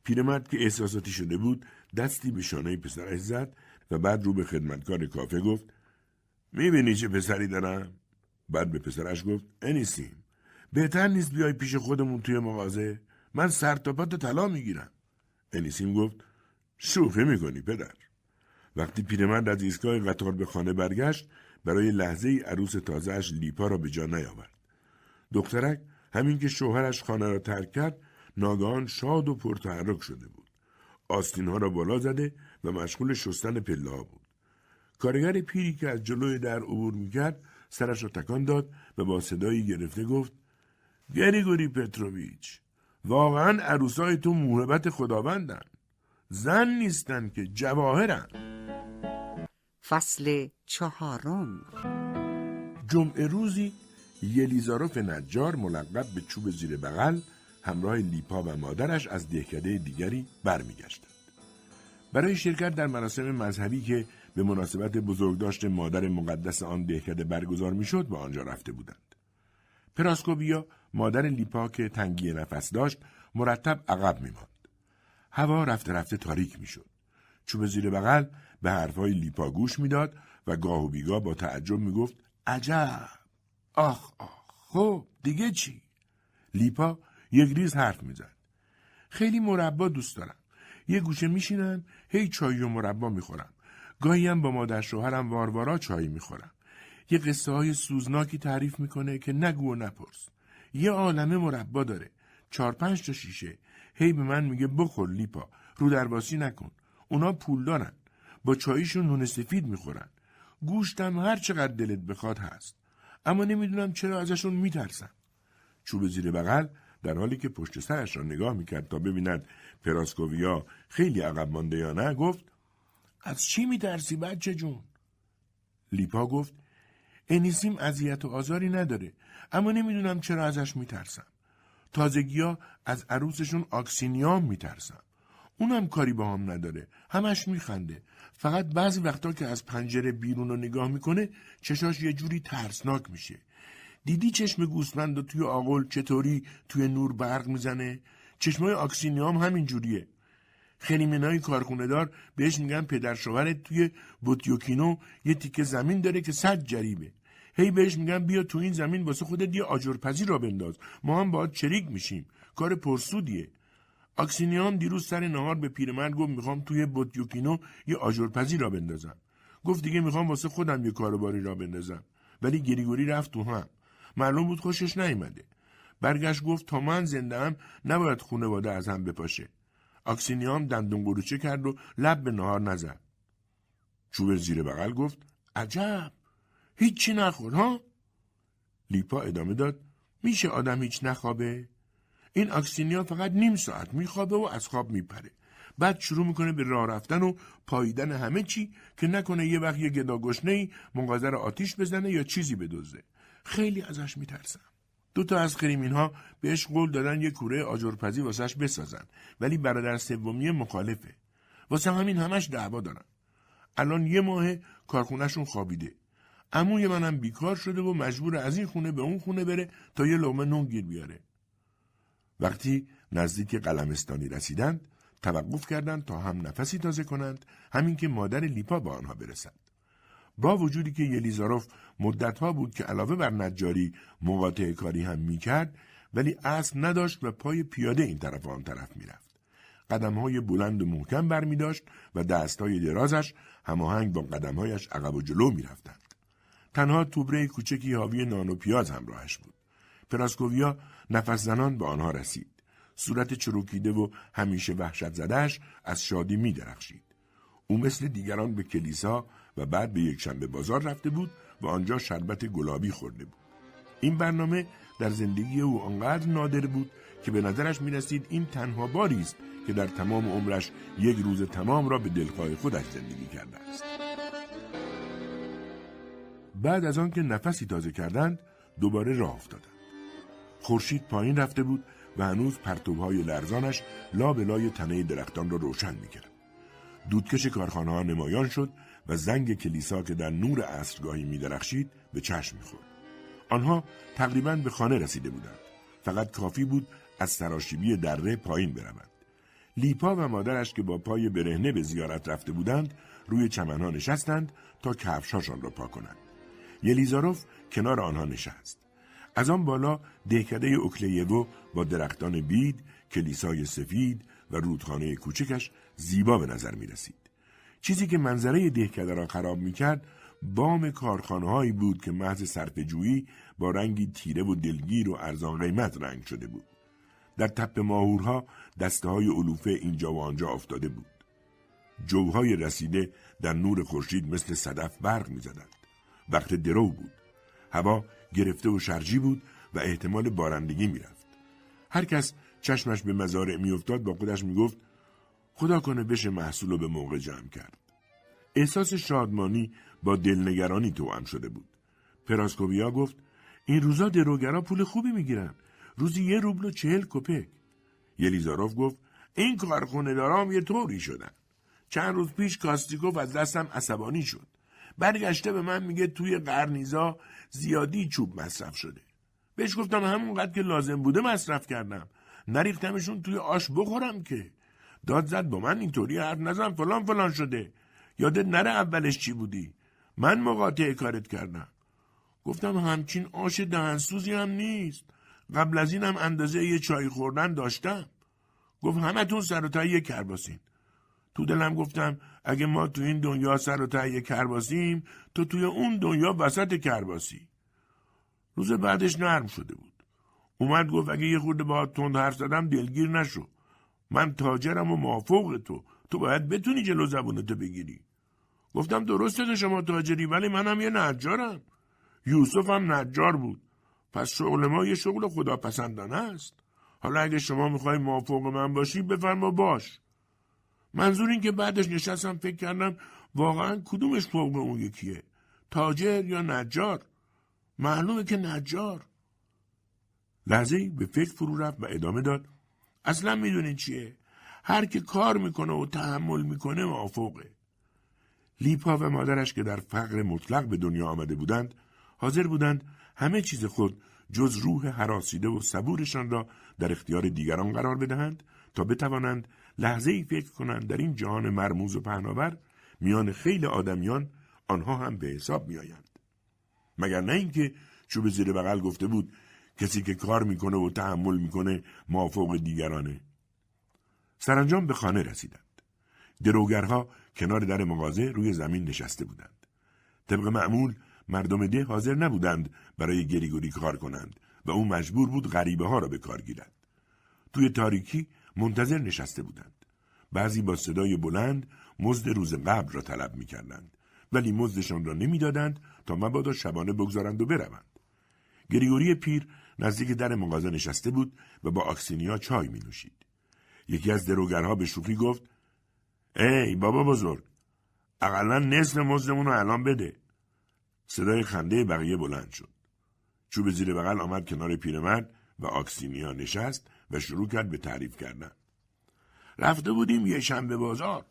پیرمرد که احساساتی شده بود دستی به شانه پسرش زد و بعد رو به خدمتکار کافه گفت می‌بینی چه پسری دارم؟ بعد به پسرش گفت انیسیم بهتر نیست بیای پیش خودمون توی مغازه؟ من سر تا پات طلا می‌گیرم. انیسیم گفت شوخی می‌کنی پدر. وقتی پیرمرد از ایستگاه قطار به خانه برگشت برای لحظه ای عروس تازهش لیپا را به جا نیاورد. دخترک همین که شوهرش خانه را ترک کرد ناگهان شاد و پرتحرک شده بود. آستین ها را بالا زده و مشغول شستن پله ها بود. کارگر پیری که از جلوی در عبور می‌کرد سرش را تکان داد و با صدایی گرفته گفت گریگوری پتروویچ واقعا عروسای تو موهبت خداوندن. زن نیستن که جواهرن. فصل چهارم. جمعه روزی یلیزاروف نجار ملقب به چوب زیر بغل همراه لیپا و مادرش از دهکده دیگری برمیگشتند. برای شرکت در مراسم مذهبی که به مناسبت بزرگداشت مادر مقدس آن دهکده برگزار می‌شد به آنجا رفته بودند. پراسکوبیا مادر لیپا که تنگی نفس داشت مرتب عقب میماند. هوا رفته رفته تاریک می‌شد. چوب زیر بغل به حرفهای لیپا گوش می‌داد و گاه و بیگاه با تعجب می‌گفت عجب آخ آخ خب دیگه چی لیپا یک ریز حرف می‌زد. خیلی مربا دوست دارم. یه گوشه میشینم هی چای و مربا می‌خورم. گاهی هم با مادر شوهرم واروارا چای می‌خورم. یه قصه های سوزناکی تعریف می‌کنه که نگو و نپرس. یه عالمه مربا داره. چهار پنج تا شیشه. هی به من میگه بخور لیپا رو درواسی نکن. اونا پول دارن. با چاییشون نون سفید می‌خورن. گوشتم هر چقدر دلت بخواد هست. اما نمی‌دونم چرا ازشون میترسم. چوب زیر بغل در حالی که پشت سرش را نگاه می‌کرد تا ببیند پراسکوویا خیلی عقب مانده یا نه گفت از چی میترسی بچه جون؟ لیپا گفت انیسیم اذیت و آزاری نداره اما نمی‌دونم چرا ازش میترسم. تازگیا از عروسشون آکسینیام میترسم. اونم کاری با هم نداره همش میخنده. فقط بعضی وقتا که از پنجره بیرون رو نگاه می‌کنه چشاش یه جوری ترسناک میشه. دیدی چشم گوسفند توی آقل چطوری توی نور برق می‌زنه؟ چشمای آکسینیام همین جوریه. خیلی منای کارخونه دار بهش میگن پدر شوهرت توی بوتیوکینو. یه تیکه زمین داره که صد جریبه هی بهش میگن بیا تو این زمین واسه خودت یه آجرپزی را بنداز. ما هم باید چریک میشیم. کار پرسودیه. آکسینیام دیروز سر نهار به پیرمرد گفت می‌خوام توی بوتیوکینو یه آجرپزی را بندازم. گفت دیگه می‌خوام واسه خودم یه کاروباری را بندازم. ولی گریگوری رفت تو هم. معلوم بود خوشش نیامده برگشت گفت تا من زنده هم نباید خونواده از هم بپاشه. آکسینیام دندون گروچه کرد و لب به نهار نزد. چوب زیر بغل گفت عجب! هیچی نخور ها؟ لیپا ادامه داد میشه آدم هیچ نخوابه؟ این آکسینیا فقط نیم ساعت میخوابه و از خواب میپره. بعد شروع می‌کنه به راه رفتن و پاییدن همه چی که نکنه یه وقت یه گداگشنه ای منقذر آتیش بزنه یا چیزی بدوزه خیلی ازش میترسم. دو تا از خریمین ها بهش قول دادن یه کوره آجرپزی واسش بسازن. ولی برادر سومی مخالفه. واسه همین همش دعوا دارن. الان یه ماه کارخونهشون خوابیده. عموی منم بیکار شده و مجبور از این خونه به اون خونه بره تا یه لغمه نون گیر بیاره. وقتی نزدیک قلمستانی رسیدند توقف کردند تا هم نفسی تازه کنند همین که مادر لیپا به آنها برسد. با وجودی که یلیزاروف مدتها بود که علاوه بر نجاری مقاطع کاری هم می‌کرد ولی اسب نداشت و پای پیاده این طرف و آن طرف می‌رفت. قدمهای بلند و محکم بر می داشت و دستهای درازش هماهنگ با قدمهایش عقب و جلو می رفتند. تنها توبره کوچکی حاوی نان و پیاز همراهش بود. پراسکوویا نفس زنان به آنها رسید. صورت چروکیده و همیشه وحشت زدهش از شادی می درخشید. او مثل دیگران به کلیسا و بعد به یک شنبه بازار رفته بود و آنجا شربت گلابی خورده بود. این برنامه در زندگی او آنقدر نادر بود که به نظرش می رسید این تنها باری است که در تمام عمرش یک روز تمام را به دلخواه خودش زندگی کرده است. بعد از آنکه نفسی تازه کردند دوباره راه افتادند. خورشید پایین رفته بود و هنوز پرتوهای لرزانش لا به لای تنه درختان را روشن می‌کرد. دودکش کارخانه ها نمایان شد و زنگ کلیسا که در نور عصرگاهی میدرخشید به چشم می‌خورد. آنها تقریبا به خانه رسیده بودند. فقط کافی بود از سراشیبی دره پایین بروند. لیپا و مادرش که با پای برهنه به زیارت رفته بودند روی چمنها نشستند تا کفشهاشان را پاک کنند. یلیزاروف کنار آنها نشست. از آن بالا دهکده اوکلیوو با درختان بید، کلیسای سفید و رودخانه کوچکش زیبا به نظر می رسید. چیزی که منظره دهکده را خراب می کرد بام کارخانه بود که محض سرپجویی با رنگی تیره و دلگیر و ارزان قیمت رنگ شده بود. در تپ ماهورها دسته های علوفه اینجا و آنجا افتاده بود. جوهای رسیده در نور خورشید مثل صدف برق می‌زدند. وقت درو بود. هوا گرفته و شرجی بود و احتمال بارندگی می‌رفت. هر کس چشمش به مزارع میافتاد با خودش می‌گفت خدا کنه بشه محصول رو به موقع جمع کرد. احساس شادمانی با دلنگرانی توام شده بود. پراسکوبیا گفت این روزا دروگرا پول خوبی می‌گیرن. روزی یه روبل و چهل کپک. یلیزاروف گفت این کارخونه دارام یه طوری شدن. چند روز پیش کاستیکوف از دستم عصبانی شد. برگشته به من میگه توی قرنیزا زیادی چوب مصرف شده. بهش گفتم همونقدر که لازم بوده مصرف کردم. نریختمشون توی آش بخورم که. داد زد با من اینطوری حرف نزن فلان فلان شده. یادت نره اولش چی بودی؟ من مقاطع کارت کردم. گفتم همچین آش دهنسوزی هم نیست. قبل از اینم اندازه یه چای خوردن داشتم. گفت همتون سر و تایی کرباسین. تو دلم گفتم اگه ما تو این دنیا سر و تایی کرباسیم تو توی اون دنیا وسط کرباسی. روز بعدش نرم شده بود. اومد گفت اگه یه خورده با تند حرف زدم دلگیر نشو. من تاجرم و موافق تو. تو باید بتونی جلو زبونتو بگیری. گفتم درسته شما تاجری ولی منم یه نجارم. یوسف هم نجار بود. پس شغل ما یه شغل خداپسندانه است. حالا اگه شما می‌خوای موافق من باشی بفرما باش. منظور این که بعدش نشستم فکر کردم واقعا کدومش فوق اون یکیه تاجر یا نجار معلومه که نجار لحظه به فکر فرو رفت و ادامه داد اصلا می‌دونین چیه؟ هر که کار می‌کنه و تحمل می‌کنه موافقه. لیپا و مادرش که در فقر مطلق به دنیا آمده بودند حاضر بودند همه چیز خود جز روح حراسیده و صبورشان را در اختیار دیگران قرار بدهند تا بتوانند لحظه ای فکر کنند در این جهان مرموز و پهناور میان خیلی آدمیان آنها هم به حساب میآیند. مگر نه اینکه چوب زیر بغل گفته بود کسی که کار می‌کنه و تحمل می‌کنه مافوق دیگرانه سرانجام به خانه رسیدند دروگرها کنار در مغازه روی زمین نشسته بودند طبق معمول مردم ده حاضر نبودند برای گریگوری کار کنند و او مجبور بود غریبه ها را به کار گیرد توی تاریکی منتظر نشسته بودند. بعضی با صدای بلند مزد روز قبل را طلب می کردند. ولی مزدشان را نمی‌دادند تا مبادا شبانه بگذارند و بروند. گریگوری پیر نزدیک در مغازه نشسته بود و با آکسینیا چای می نوشید. یکی از دروگرها به شوخی گفت ای بابا بزرگ اقلا نصف مزدمون رو الان بده. صدای خنده بقیه بلند شد. چوب زیر بغل آمد کنار پیرمرد و آکسینیا نشست و شروع کرد به تعریف کردن. رفته بودیم یه شنبه بازار.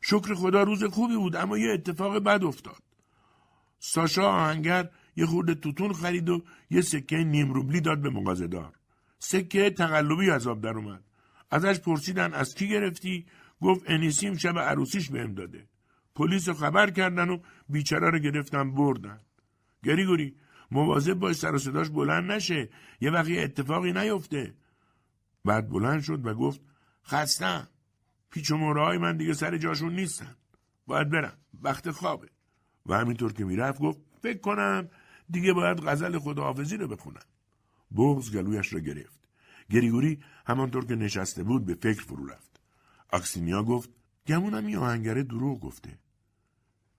شکر خدا روز خوبی بود اما یه اتفاق بد افتاد. ساشا آهنگر یه خورده توتون خرید و یه سکه نیم روبلی داد به مغازهدار. سکه تقلبی از آب در اومد. ازش پرسیدن از کی گرفتی؟ گفت انیسیم شب عروسیش بهم داده. پلیس رو خبر کردن و بیچاره رو گرفتن بردن. گریگوری مواظب باش سر و صداش بلند نشه. یه وقت اتفاقی نیفته. بعد بلند شد و گفت خستم. پیچ و من دیگه سر جاشون نیستن. باید برم. وقت خوابه. و همینطور که می‌رفت گفت فکر کنم دیگه باید غزل خداحافظی رو بخونم بغز گلویش را گرفت. گریگوری همانطور که نشسته بود به فکر فرو رفت. اکسینیا گفت گمونم این آهنگره دروغ گفته.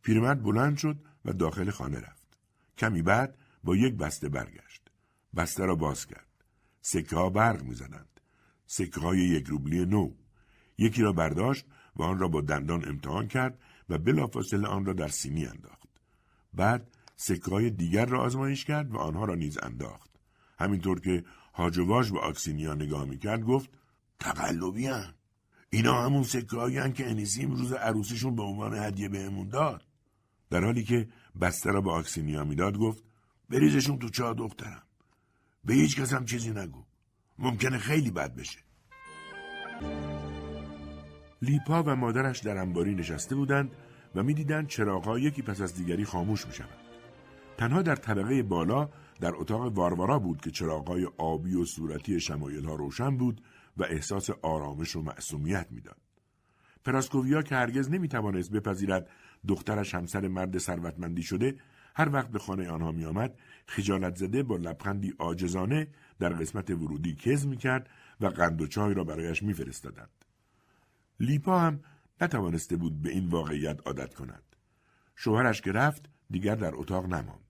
پیرمرد بلند شد و داخل خانه رفت. کمی بعد با یک بسته برگشت. بسته را باز کرد. سکه ها برق می‌زدند سکه های یک روبلی نو. یکی را برداشت و آن را با دندان امتحان کرد و بلافاصله آن را در سینی انداخت. بعد سکه های دیگر را آزمایش کرد و آنها را نیز انداخت. همینطور که هاجواش به آکسینیا نگاه می‌کرد گفت تقلبی هم. اینا همون سکه که انیسیم روز عروسیشون به عنوان هدیه بهمون داد. در حالی که بسته را به آکسینیا می‌داد گفت بریزشون تو چاه دخترم. به هیچ کس هم چیزی نگو. ممکنه خیلی بد بشه. لیپا و مادرش در انباری نشسته بودند و می‌دیدند چراغها یکی پس از دیگری خاموش می شود. تنها در طبقه بالا در اتاق واروارا بود که چراغهای آبی و صورتی شمایل ها روشن بود و احساس آرامش و معصومیت می‌داد. پراسکوویا که هرگز نمی‌توانست بپذیرد دخترش همسر مرد ثروتمندی شده هر وقت به خانه آنها می آمد خجالت زده با لبخندی آجزانه در قسمت ورودی کز می کرد و قند و چای را برایش می فرستدند. لیپا هم نتوانسته بود به این واقعیت عادت کند. شوهرش که رفت دیگر در اتاق نماند.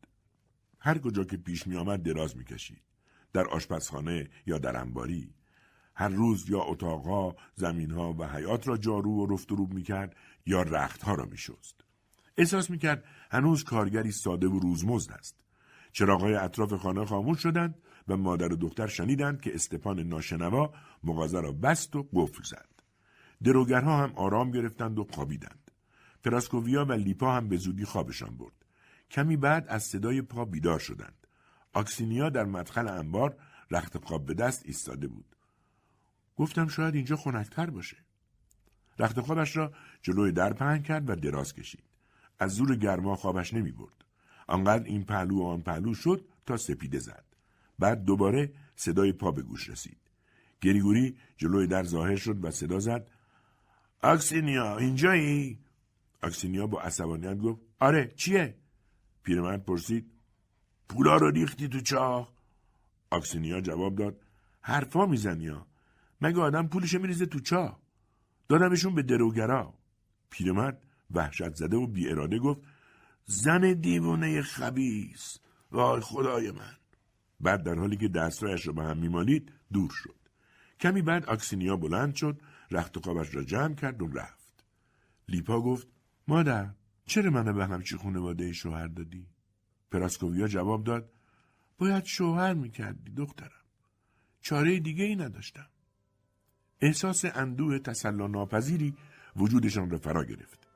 هر کجا که پیش می آمد دراز می کشید. در آشپزخانه یا در انباری. هر روز یا اتاقها، زمینها و حیات را جارو و رفت و روب می کرد یا رختها را می شست. احساس می کرد هنوز کارگری ساده و روزمزد است. چراغهای اطراف خانه خاموش شدند و مادر و دختر شنیدند که استپان ناشنوا مغازه را بست و قفل زد. دروگرها هم آرام گرفتند و خوابیدند. پراسکوویا و لیپا هم به زودی خوابشان برد. کمی بعد از صدای پا بیدار شدند. آکسینیا در مدخل انبار رخت خواب به دست ایستاده بود. گفتم شاید اینجا خنکتر باشه. رخت خوابش را جلوی در پهن کرد و دراز کشید. از زور گرما خوابش نمی برد. آنقدر این پهلو و آن پهلو شد تا سپیده زد. بعد دوباره صدای پا به گوش رسید. گریگوری جلوی در ظاهر شد و صدا زد اکسینیا اینجایی؟ اکسینیا با عصبانیت گفت آره چیه؟ پیرمرد پرسید پولا رو ریختی تو چاه؟ اکسینیا جواب داد حرفا می‌زنی مگه آدم پولش میریزه تو چاه؟ دادمشون به دروگرا. پیرمرد وحشت زده و بی اراده گفت زن دیوانه خبیس وای خدای من. بعد در حالی که دستایش را به هم میمالید دور شد. کمی بعد اکسینیا بلند شد رخت و خوابش را جمع کرد و رفت. لیپا گفت مادر چرا منو به همچی خانواده شوهر دادی؟ پراسکوویا جواب داد باید شوهر می‌کردی دخترم. چاره دیگه ای نداشتم. احساس اندوه تسلا ناپذیری وجودشان را فرا گرفت.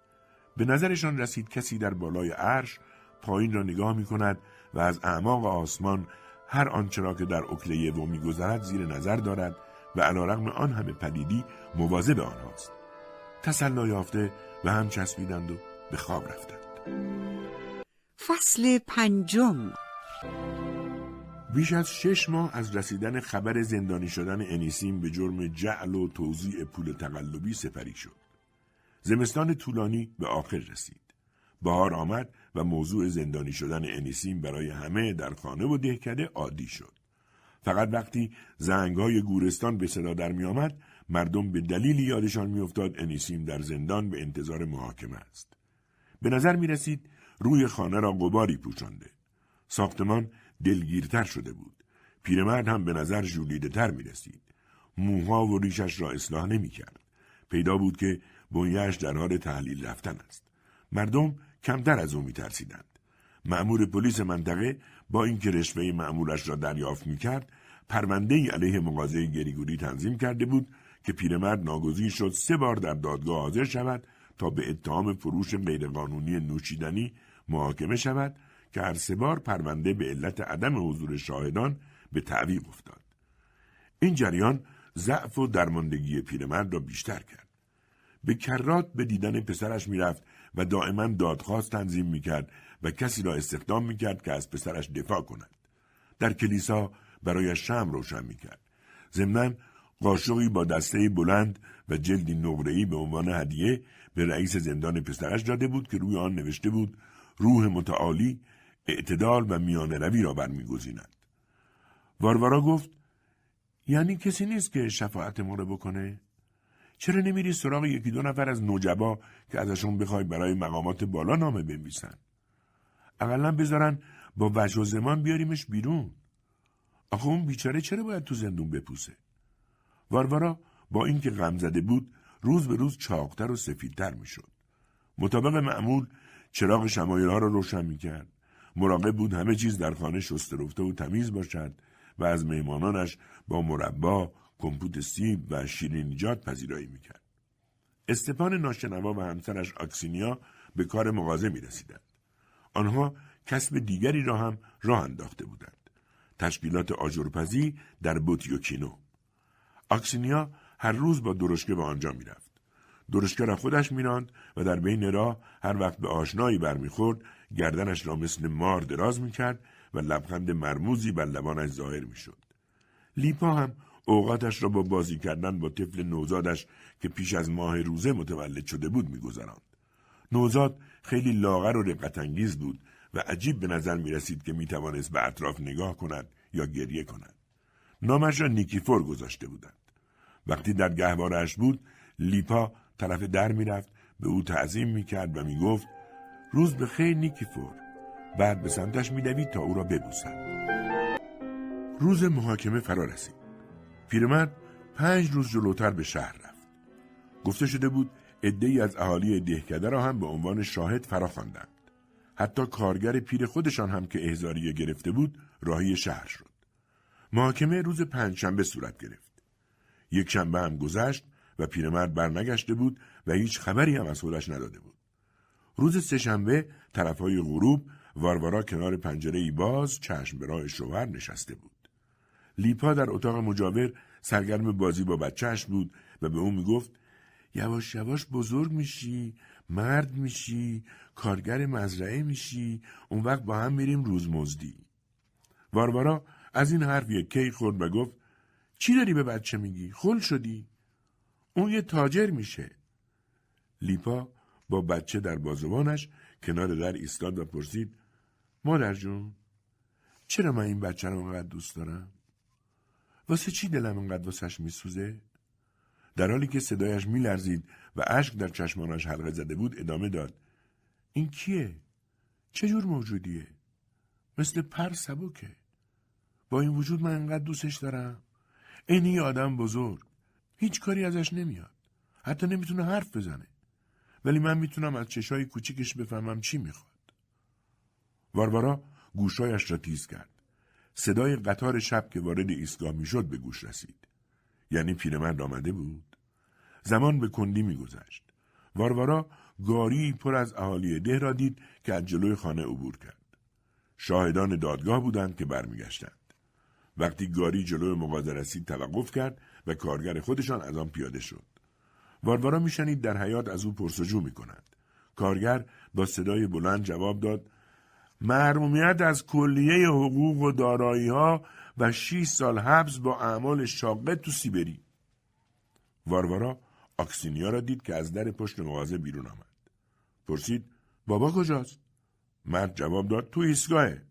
به نظرشان رسید کسی در بالای عرش پایین را نگاه می کند و از اعماق آسمان هر آنچه را که در اکله و میگذرد زیر نظر دارد و علیرغم آن همه پلیدی مواظب آنهاست تسلا یافته و هم چسبیدند و به خواب رفتند فصل پنجم بیش از شش ماه از رسیدن خبر زندانی شدن انیسیم به جرم جعل و توزیع پول تقلبی سپری شد. زمستان طولانی به آخر رسید. بهار آمد و موضوع زندانی شدن انیسیم برای همه در خانه و دهکده عادی شد. فقط وقتی های گورستان به صدا در می آمد مردم به دلیلی یادشان میافتاد انیسیم در زندان به انتظار محاکمه است. به نظر می رسید روی خانه را غباری پوشانده. ساختمان دلگیرتر شده بود. پیرمرد هم به نظر جولیده تر می رسید. موها و ریشش را اصلاح نمی کرد. پیدا بود که بنیهش در حال تحلیل رفتن است. مردم کمتر از او می ترسیدند. مأمور پلیس منطقه با اینکه رشوه مأمورش را دریافت می‌کرد پرونده ای علیه مغازه گریگوری تنظیم کرده بود که پیرمرد ناگزیر شد سه بار در دادگاه حاضر شود به اتهام فروش غیرقانونی نوشیدنی محاکمه شود که هر سه بار پرونده به علت عدم حضور شاهدان به تعویق افتاد. این جریان ضعف و درماندگی پیرمرد را بیشتر کرد. به کرات به دیدن پسرش می‌رفت و دائما دادخواست تنظیم می‌کرد و کسی را استخدام می‌کرد که از پسرش دفاع کند. در کلیسا برایش شم روشن می‌کرد. ضمنا قاشقی با دسته بلند و جلدی نقره‌ای به عنوان هدیه به رئیس زندان پسرش داده بود که روی آن نوشته بود روح متعالی اعتدال و میان روی را برمیگزیند. واروارا گفت یعنی کسی نیست که شفاعت ما رو بکنه؟ چرا نمیری سراغ یکی دو نفر از نوجبا که ازشون بخوای برای مقامات بالا نامه بنویسن؟ اقلا بذارن با وجه و زمان بیاریمش بیرون. آخه اون بیچاره چرا باید تو زندون بپوسه؟ واروارا با اینکه غم زده بود روز به روز چاقتر و سفیدتر می‌شد. مطابق معمول چراغ شمایل ها را روشن می‌کرد. مراقب بود همه چیز در خانه شسته رفته و تمیز باشد و از مهمانانش با مربا، کمپوت سیب و شیرینیجات پذیرایی می‌کرد. استپان ناشنوا و همسرش آکسینیا به کار مغازه می رسیدند. آنها کسب دیگری را هم راه انداخته بودند. تشکیلات آجرپزی در بوتیوکینو. آکسینیا هر روز با درشکه به آنجا می‌رفت. درشکه را خودش میراند و در بین راه هر وقت به آشنایی برمیخورد گردنش را مثل مار دراز می‌کرد و لبخند مرموزی بر لبانش ظاهر می‌شد. لیپا هم اوقاتش را با بازی کردن با طفل نوزادش که پیش از ماه روزه متولد شده بود میگذراند. نوزاد خیلی لاغر و رقتانگیز بود و عجیب به نظر می رسید که می توانست به اطراف نگاه کند یا گریه کند. نامش را نیکیفور گذاشته بودند. وقتی در گهوارش بود لیپا طرف در می‌رفت به او تعظیم می‌کرد و می‌گفت روز به خیر نیکیفور بعد به سمتش میدوید تا او را ببوسد. روز محاکمه فرا رسید. پیرمرد پنج روز جلوتر به شهر رفت. گفته شده بود عدهای از اهالی دهکده را هم به عنوان شاهد فرا خواندند حتی کارگر پیر خودشان هم که احزاریه گرفته بود راهی شهر شد. محاکمه روز پنجشنبه صورت گرفت. یک شنبه هم گذشت و پیرمرد برنگشته بود و هیچ خبری هم از خودش نداده بود. روز سهشنبه طرفهای غروب واروارا کنار پنجره ای باز چشم به راه شوهر نشسته بود. لیپا در اتاق مجاور سرگرم بازی با بچهش بود و به او می‌گفت یواش یواش بزرگ میشی مرد میشی کارگر مزرعه میشی اون وقت با هم میریم روزمزدی. واروارا از این حرف یک کی خورد و گفت چی داری به بچه میگی؟ خل شدی؟ اون یه تاجر میشه. لیپا با بچه در بازوانش کنار در ایستاد و پرسید مادر جون چرا من این بچه رو انقدر دوست دارم؟ واسه چی دلم انقدر واسش میسوزه؟ در حالی که صدایش میلرزید و اشک در چشمانش حلقه زده بود ادامه داد این کیه؟ چه جور موجودیه؟ مثل پر سبکه. با این وجود من انقدر دوستش دارم. این یه آدم بزرگ. هیچ کاری ازش نمیاد. حتی نمی‌تونه حرف بزنه. ولی من می‌تونم از چشای کوچیکش بفهمم چی می‌خواد. واروارا گوشایش را تیز کرد. صدای قطار شب که وارد ایستگاه می‌شد به گوش رسید. یعنی پیرمرد آمده بود. زمان به کندی میگذشت. واروارا گاری پر از اهالی ده را دید که از جلوی خانه عبور کرد. شاهدان دادگاه بودند که برمیگشتند. وقتی گاری جلوی مغازه توقف کرد و کارگر خودشان از آن پیاده شد. واروارا میشنید در حیات از او پرسجو می کند. کارگر با صدای بلند جواب داد محرومیت از کلیه حقوق و دارایی ها و 6 سال حبس با اعمال شاقه تو سیبری. واروارا آکسینیا را دید که از در پشت مغازه بیرون آمد. پرسید بابا کجاست؟ مرد جواب داد تو ایستگاهه.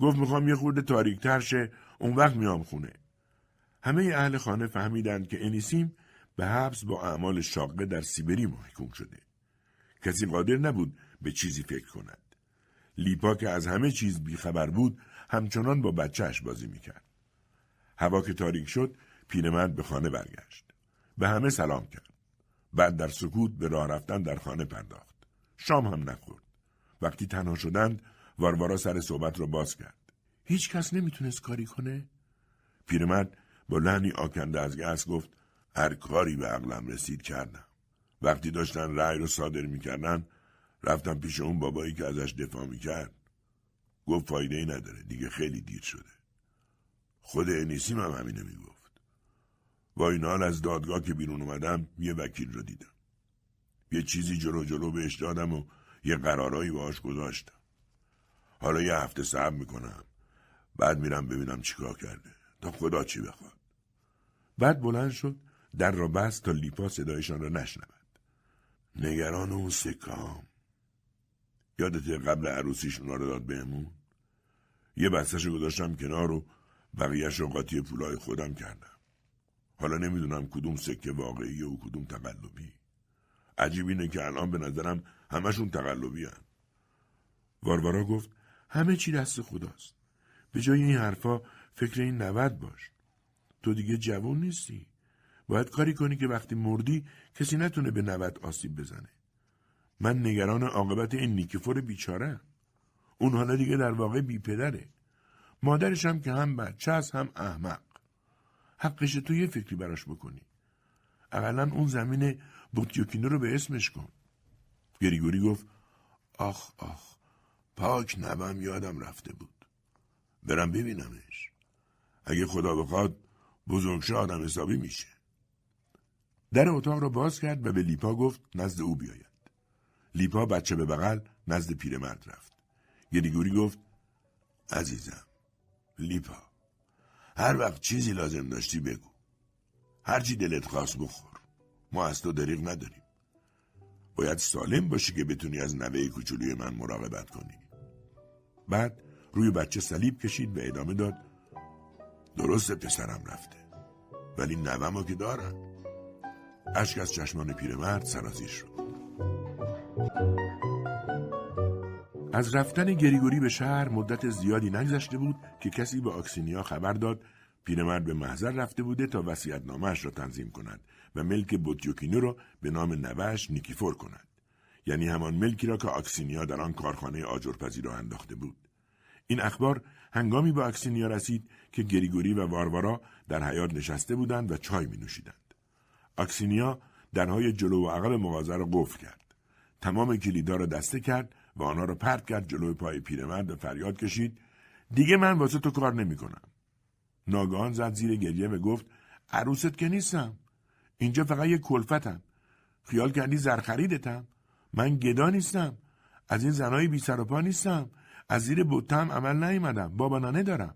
گفت می‌خوام یه خورده تاریک شه اون وقت میام خونه. همه اهل خانه فهمیدند که انیسیم به حبس با اعمال شاقه در سیبری محکوم شده. کسی قادر نبود به چیزی فکر کند. لیپا که از همه چیز بیخبر بود همچنان با بچهش بازی می‌کرد. هوا که تاریک شد پیرمرد به خانه برگشت. به همه سلام کرد. بعد در سکوت به راه رفتن در خانه پرداخت. شام هم نخورد. وقتی تنها شدند واروارا سر صحبت را باز کرد. هیچ کس نمی‌تونست کاری کنه؟ پیرمرد با لحنی آکنده از گس گفت هر کاری به عقلم رسید کردم. وقتی داشتن رأی رو صادر می‌کردن رفتم پیش اون بابایی که ازش دفاع می‌کرد. گفت فایده ای نداره دیگه خیلی دیر شده. خود انیسیم هم همینه می‌گفت. با این حال از دادگاه که بیرون اومدم یه وکیل رو دیدم. یه چیزی جلو جلو بهش دادم و یه قرارایی باهاش گذاشتم. حالا یه هفته صبر می‌کنم. بعد میرم ببینم چیکار کرده. تا خدا چی بخواد. بعد بلند شد در را بست تا لیپا صدایشان را نشنود. نگران اون سکام. یادت قبل عروسیش اونا رو داد بهمون؟ یه بستش گذاشتم کنار و بقیهش رو قاطی پولای خودم کردم. حالا نمی‌دونم کدوم سکه واقعیه و کدوم تقلبی. عجیب اینه که الان به نظرم همشون تقلبی هن. واروارا گفت همه چی دست خداست. به جای این حرفا فکر این نود باش. تو دیگه جوون نیستی. باید کاری کنی که وقتی مردی کسی نتونه به نود آسیب بزنه. من نگران عاقبت این نیکفور بیچاره اون حالا دیگه در واقع بی پدره. مادرش هم که هم بچه است هم احمق. حقش تو یه فکری براش بکنی. اقلا اون زمین بوتیوکینو رو به اسمش کن. گریگوری گفت آخ آخ پاک نبم یادم رفته بود. برم ببینمش. اگه خدا بخواد بزرگش آدم حسابی میشه. در اتاق را باز کرد و به لیپا گفت نزد او بیاید. لیپا بچه به بغل نزد پیرمرد رفت. گریگوری گفت عزیزم لیپا هر وقت چیزی لازم داشتی بگو. هرچی دلت خواست بخور. ما از تو دریغ نداریم. باید سالم باشی که بتونی از نوه کوچولوی من مراقبت کنی. بعد روی بچه صلیب کشید و ادامه داد درست پسرم رفته ولی نوهمو که دارم. اشک از چشمان پیرمرد سرازیر شد. از رفتن گریگوری به شهر مدت زیادی نگذشته بود که کسی به آکسینیا خبر داد پیرمرد به محضر رفته بوده تا نامش را تنظیم کند و ملک بوتیوکینو را به نام نوش نیکیفور کند. یعنی همان ملکی را که آکسینیا در آن کارخانه آجرپزی را انداخته بود. این اخبار هنگامی به آکسینیا رسید که گریگوری و واروارا در حیات نشسته بودند و چای می نوشیدند. آکسینیا درهای جلو و عقب مغازه را قفل کرد. تمام کلیدا را دسته کرد و آنها را پرت کرد جلوی پای پیرمرد و فریاد کشید دیگه من واسه تو کار نمی کنم. ناگهان زد زیر گریه و گفت عروست که نیستم. اینجا فقط یک کلفتم. خیال کردی زرخریدتم. من گدا نیستم. از این زنای بی سر و پا نیستم. از زیر بوتم عمل نیامدم. بابا نانه دارم.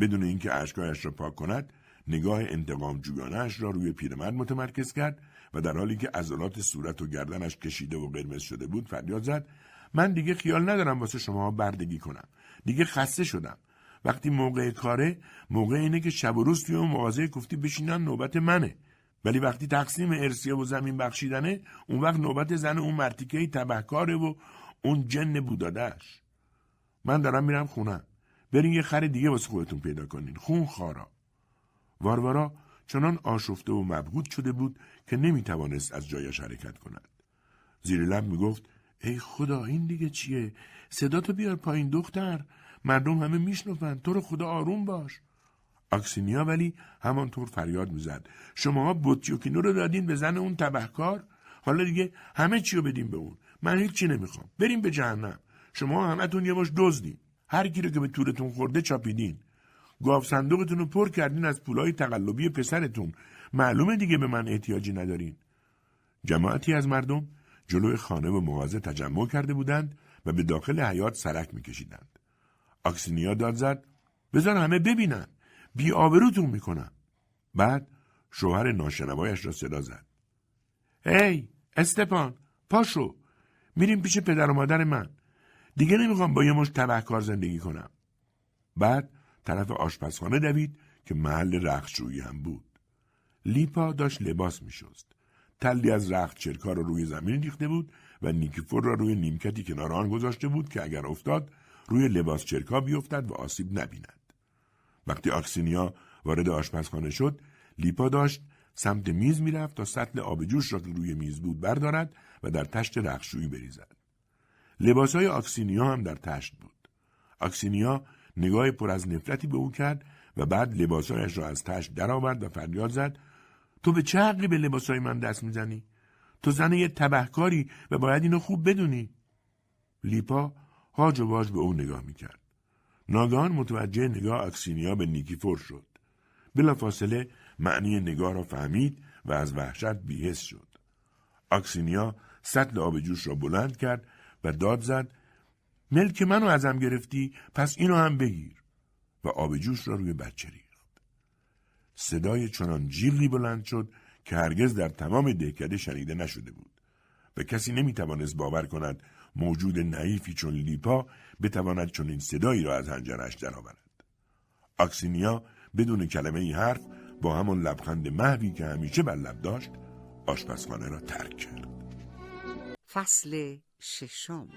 بدون اینکه اشکایش را پاک کند نگاه انتقام جویانش را روی پیرمرد متمرکز کرد و در حالی که عضلات صورت و گردنش کشیده و قرمز شده بود فریاد زد. من دیگه خیال ندارم واسه شما بردگی کنم. دیگه خسته شدم. وقتی موقع کاره موقع اینه که شب و روز توی اون مغازه گفتی بشینم نوبت منه. ولی وقتی تقسیم ارسیه و زمین بخشیدنه اون وقت نوبت زن اون مرتیکه تبهکاره و اون جن بودادش من دارم میرم خونم برین یه خر دیگه واسه خودتون پیدا کنین. خون خارا. واروارا چنان آشفته و مبهوت شده بود که نمی‌توانست از جایش حرکت کند. زیر لب می‌گفت ای خدا این دیگه چیه؟ صدا تو بیار پایین دختر. مردم همه میشنفند تو رو خدا آروم باش. اکسینیا ولی همانطور فریاد می‌زد. شما بوتیوکینو رو دادین به زن اون تبهکار؟ حالا دیگه همه چی رو بدین به اون؟ من هیچ چی نمی‌خوام. بریم به جهنم. شما همتون یه باش دزدین هر کی رو که به تورتون خورده چاپیدین. گاف صندوقتون رو پر کردین از پولای تقلبی پسرتون. معلومه دیگه به من احتیاجی ندارین. جماعتی از مردم جلوی خانه و مغازه تجمع کرده بودند و به داخل حیات سرک میکشیدند. آکسینیا داد زد بذار همه ببینن. بی آبروتون می‌کنم. بعد شوهر ناشنوایش را صدا زد. هی استپان پاشو. میریم پیش پدر و مادر من. دیگه نمی‌خوام با یه مش تبهکار زندگی کنم. بعد طرف آشپزخانه دوید که محل رختشویی هم بود. لیپا داشت لباس میشست. تلی از رخت چرکا را روی زمین ریخته بود و نیکیفور را روی نیمکتی کنار آن گذاشته بود که اگر افتاد روی لباس چرکا بیفتد و آسیب نبیند. وقتی آکسینیا وارد آشپزخانه شد لیپا داشت سمت میز می‌رفت تا سطل آب جوش را که روی میز بود بردارد و در تشت رخشویی بریزد. لباسهای آکسینیا هم در تشت بود. آکسینیا نگاه پر از نفرتی به او کرد و بعد لباسهایش را از تشت درآورد و فریاد زد. تو به چه حقی به لباسهای من دست می‌زنی؟ تو زن یه تبهکاری و باید اینو خوب بدونی. لیپا هاج و واج به او نگاه می‌کرد. ناگهان متوجه نگاه اکسینیا به نیکیفور شد. بلافاصله معنی نگاه را فهمید و از وحشت بیهس شد. اکسینیا سطل آب جوش را بلند کرد و داد زد ملک منو ازم گرفتی پس اینو هم بگیر. و آب جوش را روی بچه ریخت. صدای چنان جیغی بلند شد که هرگز در تمام دهکده شنیده نشده بود. و کسی نمی‌توانست باور کند موجود نعیفی چون لیپا بتواند چون این صدایی را از هنجرش درآورد. اکسینیا بدون کلمه ای حرف با همان لبخند محوی که همیشه بر لب داشت آشپزخانه را ترک کرد. فصل ششم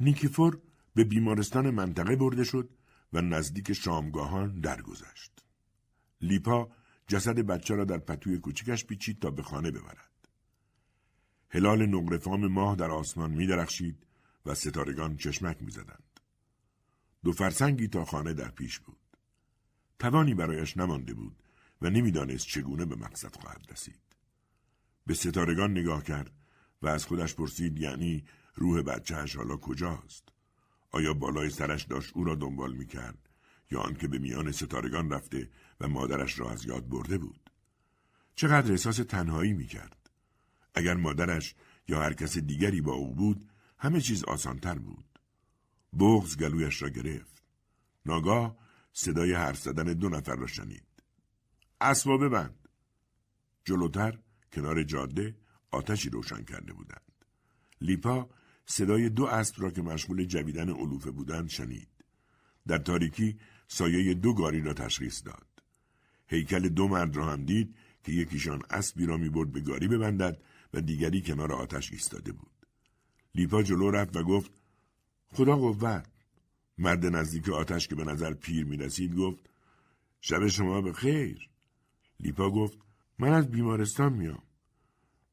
نیکیفور به بیمارستان منطقه برده شد و نزدیک شامگاهان درگذشت. لیپا جسد بچه را در پتوی کوچکش پیچید تا به خانه ببرد. هلال نقرفام ماه در آسمان می درخشید و ستارگان چشمک می زدند. دو فرسنگی تا خانه در پیش بود. توانی برایش نمانده بود و نمی‌دانست چگونه به مقصد خواهد رسید. به ستارگان نگاه کرد و از خودش پرسید یعنی روح بچهش حالا کجاست؟ آیا بالای سرش داشت او را دنبال می کرد یا آنکه به میان ستارگان رفته و مادرش را از یاد برده بود؟ چقدر احساس تنهایی می کرد؟ اگر مادرش یا هر کس دیگری با او بود همه چیز آسانتر بود. بغز گلویش را گرفت. ناگاه صدای حرف زدن دو نفر را شنید. اسبا ببند. جلوتر کنار جاده آتشی روشن کرده بودند. لیپا صدای دو اسب را که مشغول جویدن علوفه بودند شنید. در تاریکی سایه دو گاری را تشخیص داد. هیکل دو مرد را هم دید که یکیشان اسبی را می‌برد به گاری ببندد و دیگری کنار آتش ایستاده بود. لیپا جلو رفت و گفت خدا قوت. مرد نزدیک آتش که به نظر پیر می رسید گفت شب شما به خیر. لیپا گفت من از بیمارستان میام.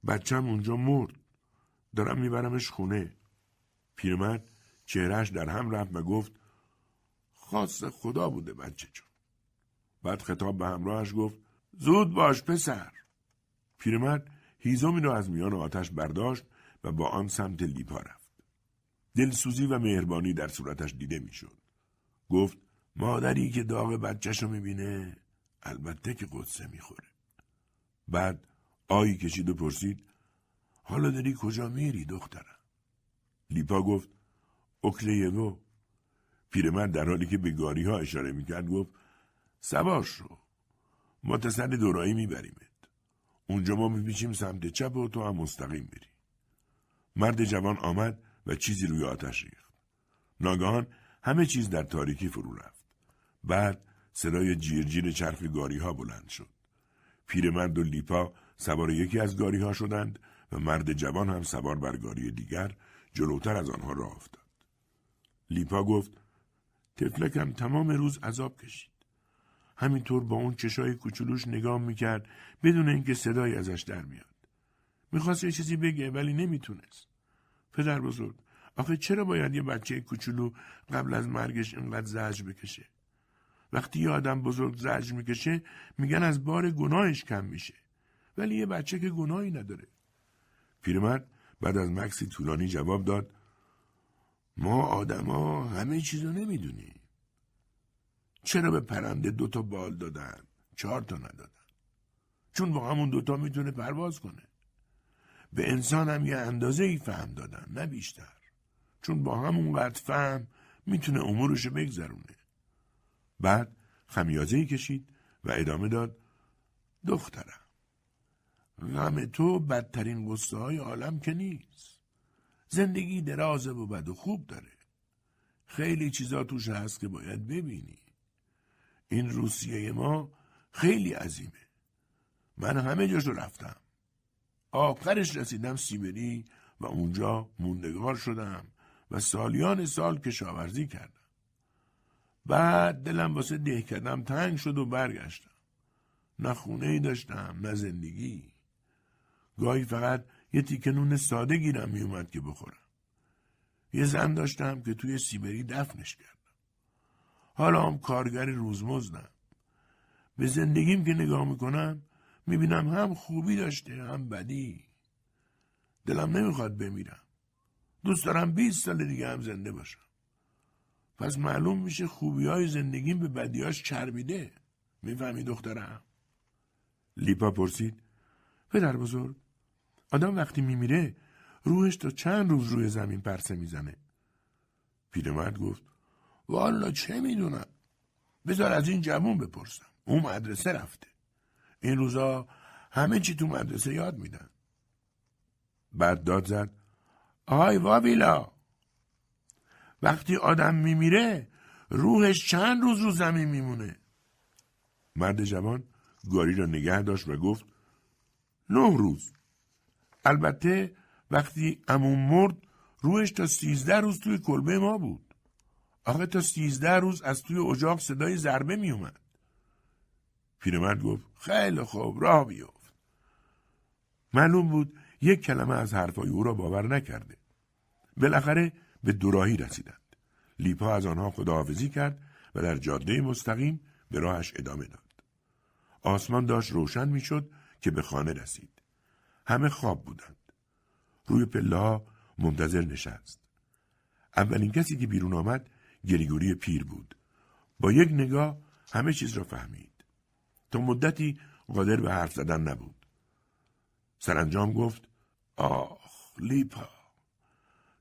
بچم اونجا مرد. دارم میبرمش خونه. پیرمرد چهرهش در هم رفت و گفت خاص خدا بوده بچه چون. بعد خطاب به همراهش گفت زود باش پسر. پیرمرد هیزومی را از میان آتش برداشت و با آن سمت لیپا رفت. دلسوزی و مهربانی در صورتش دیده می‌شد. گفت مادری که داغ بچهش رو می‌بینه البته که قدسه می‌خوره. بعد آیی کشید و پرسید حالا داری کجا میری دخترم؟ لیپا گفت اوکلیگو پیرمرد در حالی که به گاری ها اشاره می‌کرد گفت سوار شو. متصل دورایی میبریمت. اونجا ما میپیچیم سمت چپ و تو هم مستقیم بری. مرد جوان آمد و چیزی روی آتش ریخت. ناگهان همه چیز در تاریکی فرو رفت. بعد صدای جیرجیر چرخ گاری ها بلند شد. پیرمرد و لیپا سوار یکی از گاری ها شدند و مرد جوان هم سوار بر گاری دیگر جلوتر از آنها راه افتاد. لیپا گفت تفلکم تمام روز عذاب کشید. همینطور با اون چشای کوچولوش نگاه می‌کرد بدون اینکه صدایی ازش در میاد. می‌خواست یه چیزی بگه ولی نمی‌تونست. پدر بزرگ آخه چرا باید یه بچه کوچولو قبل از مرگش اینقدر زجر بکشه؟ وقتی یه آدم بزرگ زجر می‌کشه میگن از بار گناهش کم میشه. ولی یه بچه که گناهی نداره. پیرمرد بعد از مکسی طولانی جواب داد ما آدما همه چیزو نمی‌دونیم. چرا به پرنده دوتا بال دادن؟ چهار تا ندادن. چون با همون دوتا می‌تونه پرواز کنه. به انسان هم یه اندازه ای فهم دادن نه بیشتر. چون با همون قد فهم می‌تونه امورشو بگذرونه. بعد خمیازه ای کشید و ادامه داد دخترم غم تو بدترین قصه های عالم که نیست. زندگی درازه و بد و خوب داره. خیلی چیزا توش هست که باید ببینی. این روسیه ما خیلی عظیمه. من همه جاشو رفتم. آخرش رسیدم سیبری و اونجا موندگار شدم و سالیان سال کشاورزی کردم. بعد دلم واسه ده کردم تنگ شد و برگشتم. نه خونه ای داشتم نه زندگی. گاهی فقط یه تیکه نون ساده گیرم میومد که بخورم. یه زن داشتم که توی سیبری دفنش کردم. حالا هم کارگر روزمزدم. به زندگیم که نگاه می‌کنم می‌بینم هم خوبی داشته هم بدی. دلم نمی‌خواد بمیرم. دوست دارم 20 سال دیگه هم زنده باشم. پس معلوم میشه خوبی های زندگیم به بدیاش چربیده. می‌فهمی دخترم؟ لیپا پرسید. پدر بزرگ آدم وقتی میمیره روحش تا چند روز روی زمین پرسه می‌زنه. پیرمرد گفت والا چه می‌دونم؟ بذار از این جوون بپرسم. اون مدرسه رفته. این روزا همه چی تو مدرسه یاد میدن. بعد داد زد آی وابیلا وقتی آدم میمیره روحش چند روز رو زمین میمونه. مرد جوان گاری را نگه داشت و گفت نه روز. البته وقتی امون مرد روحش تا سیزده روز توی کلبه ما بود. آخه تا سیزده روز از توی اجاق صدای ضربه میومد پیرمرد گفت خیلی خوب راه بیفت معلوم بود یک کلمه از حرفای او را باور نکرده. بالاخره به دوراهی رسیدند. لیپا از آنها خداحافظی کرد و در جاده مستقیم به راهش ادامه داد. آسمان داشت روشن می‌شد که به خانه رسید. همه خواب بودند. روی پله ها منتظر نشست. اولین کسی که بیرون آمد گریگوری پیر بود. با یک نگاه همه چیز را فهمید. تا مدتی قادر به حرف زدن نبود. سرانجام گفت آخ لیپا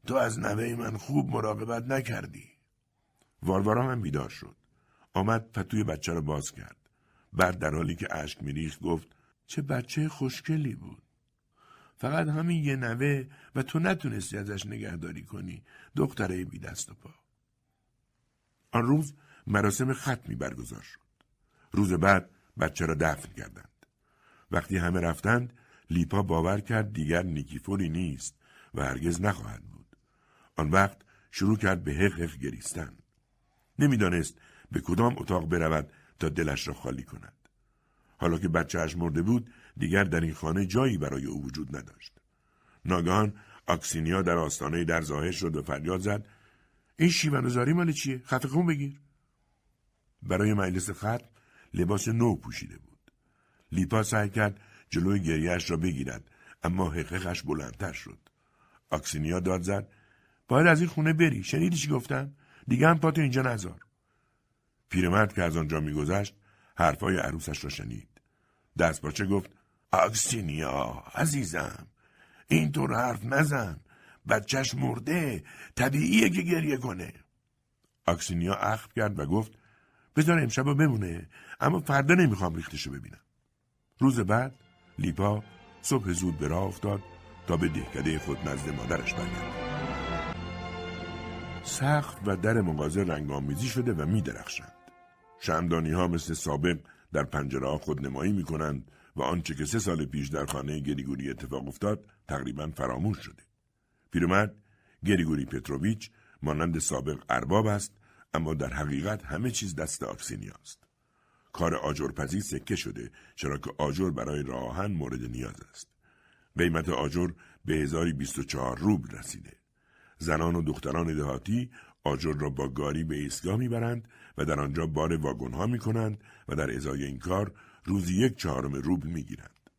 تو از نوه من خوب مراقبت نکردی. واروارا هم بیدار شد. آمد پتوی بچه را باز کرد. بعد در حالی که اشک میریخت گفت چه بچه خوشگلی بود. فقط همین یه نوه و تو نتونستی ازش نگهداری کنی. دختره بی دست و پا. آن روز مراسم ختمی برگزار شد. روز بعد بچه را دفن کردند. وقتی همه رفتند لیپا باور کرد دیگر نیکیفوری نیست و هرگز نخواهد بود. آن وقت شروع کرد به حق حق گریستن. نمی‌دانست به کدام اتاق برود تا دلش را خالی کند. حالا که بچهش مرده بود دیگر در این خانه جایی برای او وجود نداشت. ناگهان آکسینیا در آستانه در ظاهر شد و فریاد زد. این شیون مال چیه؟ خط خون بگیر. برای مجلس ختم لباس نو پوشیده بود. لیپا سعی کرد جلوی گریهش را بگیرد اما حقیقش بلندتر شد. آکسینیا داد زد. باید از این خونه بری. شنیدی چی گفتم؟ دیگه هم پاتو اینجا نذار. پیرمرد که از آنجا میگذشت حرفای عروسش را شنید. دستپاچه گفت آکسینیا عزیزم. اینطور حرف نزن. بچهش مرده. طبیعیه که گریه کنه. آکسینیا اخم کرد و گفت بذار امشب بمونه اما فردا نمی‌خوام ریختشو ببینم. روز بعد لیپا صبح زود به راه افتاد تا به دهکده خود نزد مادرش برگرد. سخت و در مغازه رنگامیزی شده و میدرخشند. شمدانی ها مثل سابق در پنجره ها خود نمایی می کنند و آنچه که سه سال پیش در خانه گریگوری اتفاق افتاد تقریبا فراموش شده. پیرمرد گریگوری پتروویچ مانند سابق ارباب است اما در حقیقت همه چیز دست آکسینیاست. کار آجرپزی سکه شده چرا که آجر برای راهن مورد نیاز است. قیمت آجر به 1024 روبل رسیده. زنان و دختران دهاتی آجر را با گاری به ایستگاه می‌برند و در آنجا بار واگن ها می کنند و در ازای این کار روزی یک چهارم روبل می گیرند.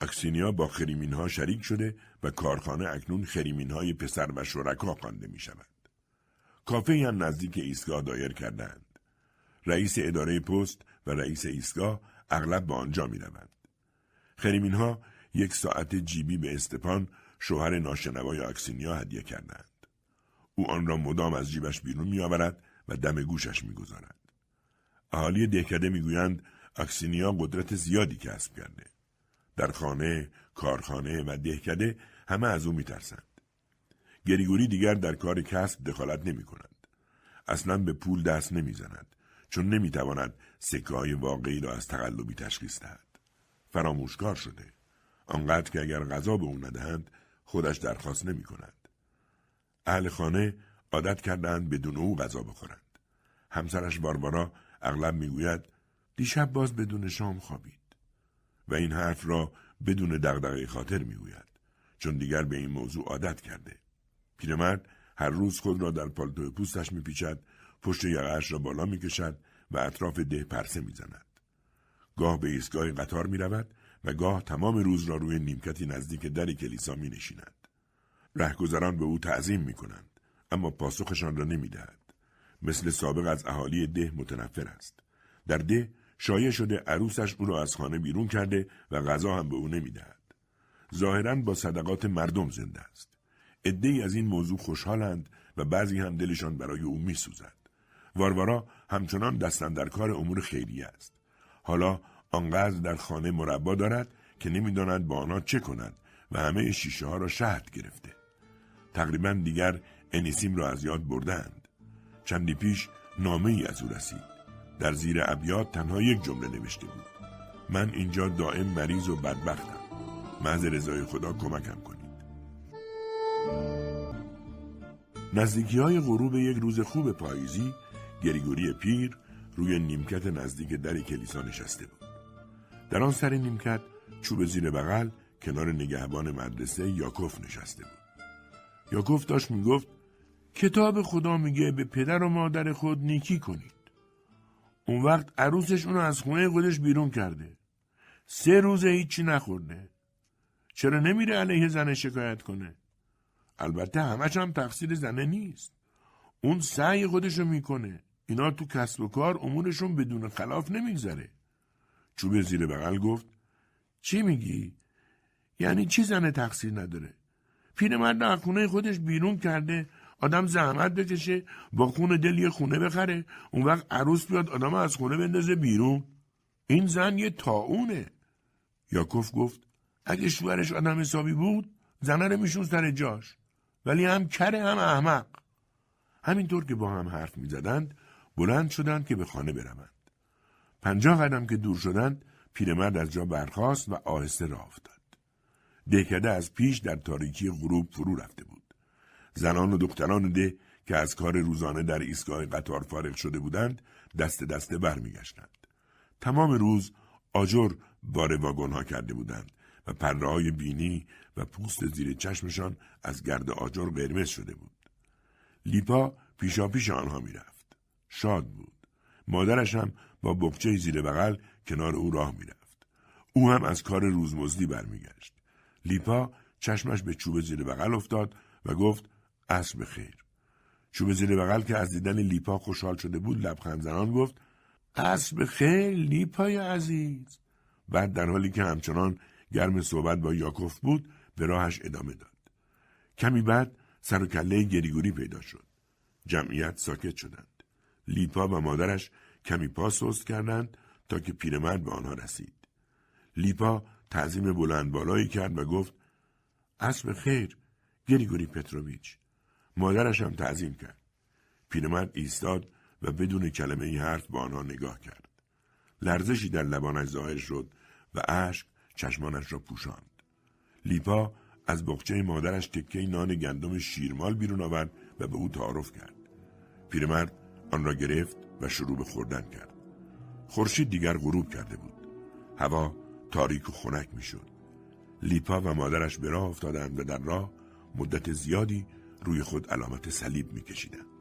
اکسینیا با خریمین ها شریک شده و کارخانه اکنون خریمین های پسر و شرکا خوانده می شود. کافه هم نزدیک ایستگاه دایر کردند. رئیس اداره پست و رئیس ایستگاه اغلب به آنجا می روند. خریمین ها یک ساعت جیبی به استپان شوهر ناشنوای اکسینیا هدیه کردند. او آن را مدام از جیبش بیرون میآورد و دم گوشش می‌گذارد اهالی دهکده می‌گویند اکسینیا قدرت زیادی کسب کرده در خانه کارخانه و دهکده همه از او میترسند گریگوری دیگر در کار کسب دخالت نمی کند. اصلا به پول دست نمی‌زند چون نمی‌تواند سکه های واقعی را از تقلبی تشخیص دهد. فراموشکار شده. آنقدر که اگر غذا به او ندهند خودش درخواست نمی کند. اهل خانه عادت کردند بدون او غذا بخورند. همسرش باربارا اغلب می‌گوید دیشب باز بدون شام خوابید و این حرف را بدون دغدغه خاطر می‌گوید چون دیگر به این موضوع عادت کرده. پیرمرد هر روز خود را در پالتو پوستش میپیچد پشت یقهاش را بالا می‌کشد و اطراف ده پرسه می‌زند گاه به ایستگاه قطار می‌رود و گاه تمام روز را روی نیمکتی نزدیک در کلیسا می نشیند. رهگذران به او تعظیم می کنند اما پاسخشان را نمی دهد. مثل سابق از اهالی ده متنفر است. در ده شایع شده عروسش او را از خانه بیرون کرده و غذا هم به او نمی دهد. ظاهرا با صدقات مردم زنده است. ای از این موضوع خوشحالند و بعضی هم دلشان برای او می سوزد. واروارا همچنان دستن در کار امور خیریه است. حالا آنقدر در خانه مربا دارد که نمی‌دانند با آنها چه کنند و همه شیشه ها را شهد گرفته. تقریبا دیگر انیسیم را از یاد بردند. چندی پیش نامه ای از او رسید. در زیر ابیات تنها یک جمله نوشته بود. من اینجا دائم مریض و بدبختم. محض رضای خدا کمکم کنید. نزدیکی های غروب یک روز خوب پاییزی گریگوری پیر روی نیمکت نزدیک در کلیسا نشسته بود. در آن سر نیمکت چوب زیر بغل کنار نگهبان مدرسه یاکوف نشسته بود. یاکوف داشت می‌گفت کتاب خدا میگه به پدر و مادر خود نیکی کنید. اون وقت عروسش اونو از خونه خودش بیرون کرده. سه روزه هیچی نخورده. چرا نمیره علیه زنه شکایت کنه؟ البته همش هم تقصیر زنه نیست. اون سعی خودشو می‌کنه. اینا تو کسب و کار امورشون بدون خلاف نمیگذره. چوب زیر بغل گفت چی میگی؟ یعنی چی زنه تقصیر نداره؟ پیرمرد از خونه خودش بیرون کرده آدم زحمت بکشه با خون دل یه خونه بخره. اون وقت عروس بیاد آدم از خونه بندازه بیرون. این زن یه تاونه یاکوف گفت اگه شوهرش آدم حسابی بود زنه رو میشون سر جاش. ولی هم کره هم احمق. همینطور که با هم حرف می‌زدند بلند شدند که به خانه بروند. پنجاه قدم که دور شدند پیرمرد از جا برخاست و آهسته راه افتاد. دهکده از پیش در تاریکی غروب فرو رفته بود. زنان و دختران ده که از کار روزانه در ایستگاه قطار فارغ شده بودند دست دسته برمیگشتند. تمام روز آجر بار واگنها کرده بودند و پره های بینی و پوست زیر چشمشان از گرد آجر قرمز شده بود. لیپا پیشا پیش آنها می‌رفت. شاد بود. مادرش هم با بکچه زیر بغل کنار او راه می‌رفت. او هم از کار روزمزدی برمیگشت. لیپا چشمش به چوب زیر بغل افتاد و گفت اسب خیر. چوب زیر بغل که از دیدن لیپا خوشحال شده بود لبخند زنان گفت اسب خیر لیپای عزیز. بعد در حالی که همچنان گرم صحبت با یاکوف بود به راهش ادامه داد. کمی بعد سر و کله گریگوری پیدا شد. جمعیت ساکت شدند. لیپا و مادرش کمی پا سست کردند تا که پیرمرد به آنها رسید. لیپا تعظیم بلند بالایی کرد و گفت اسب خیر گریگوری پتروویچ. مادرش هم تعظیم کرد. پیرمرد ایستاد و بدون کلمه ای حرف با آنها نگاه کرد. لرزشی در لبانش ظاهر شد و اشک چشمانش را پوشاند. لیپا از بخچه مادرش تکه نان گندم شیرمال بیرون آورد و به او تعارف کرد. پیرمرد آن را گرفت و شروع به خوردن کرد. خورشید دیگر غروب کرده بود. هوا تاریک و خنک می‌شد. لیپا و مادرش به راه افتادند و در راه مدت زیادی روی خود علامت صلیب میکشیدند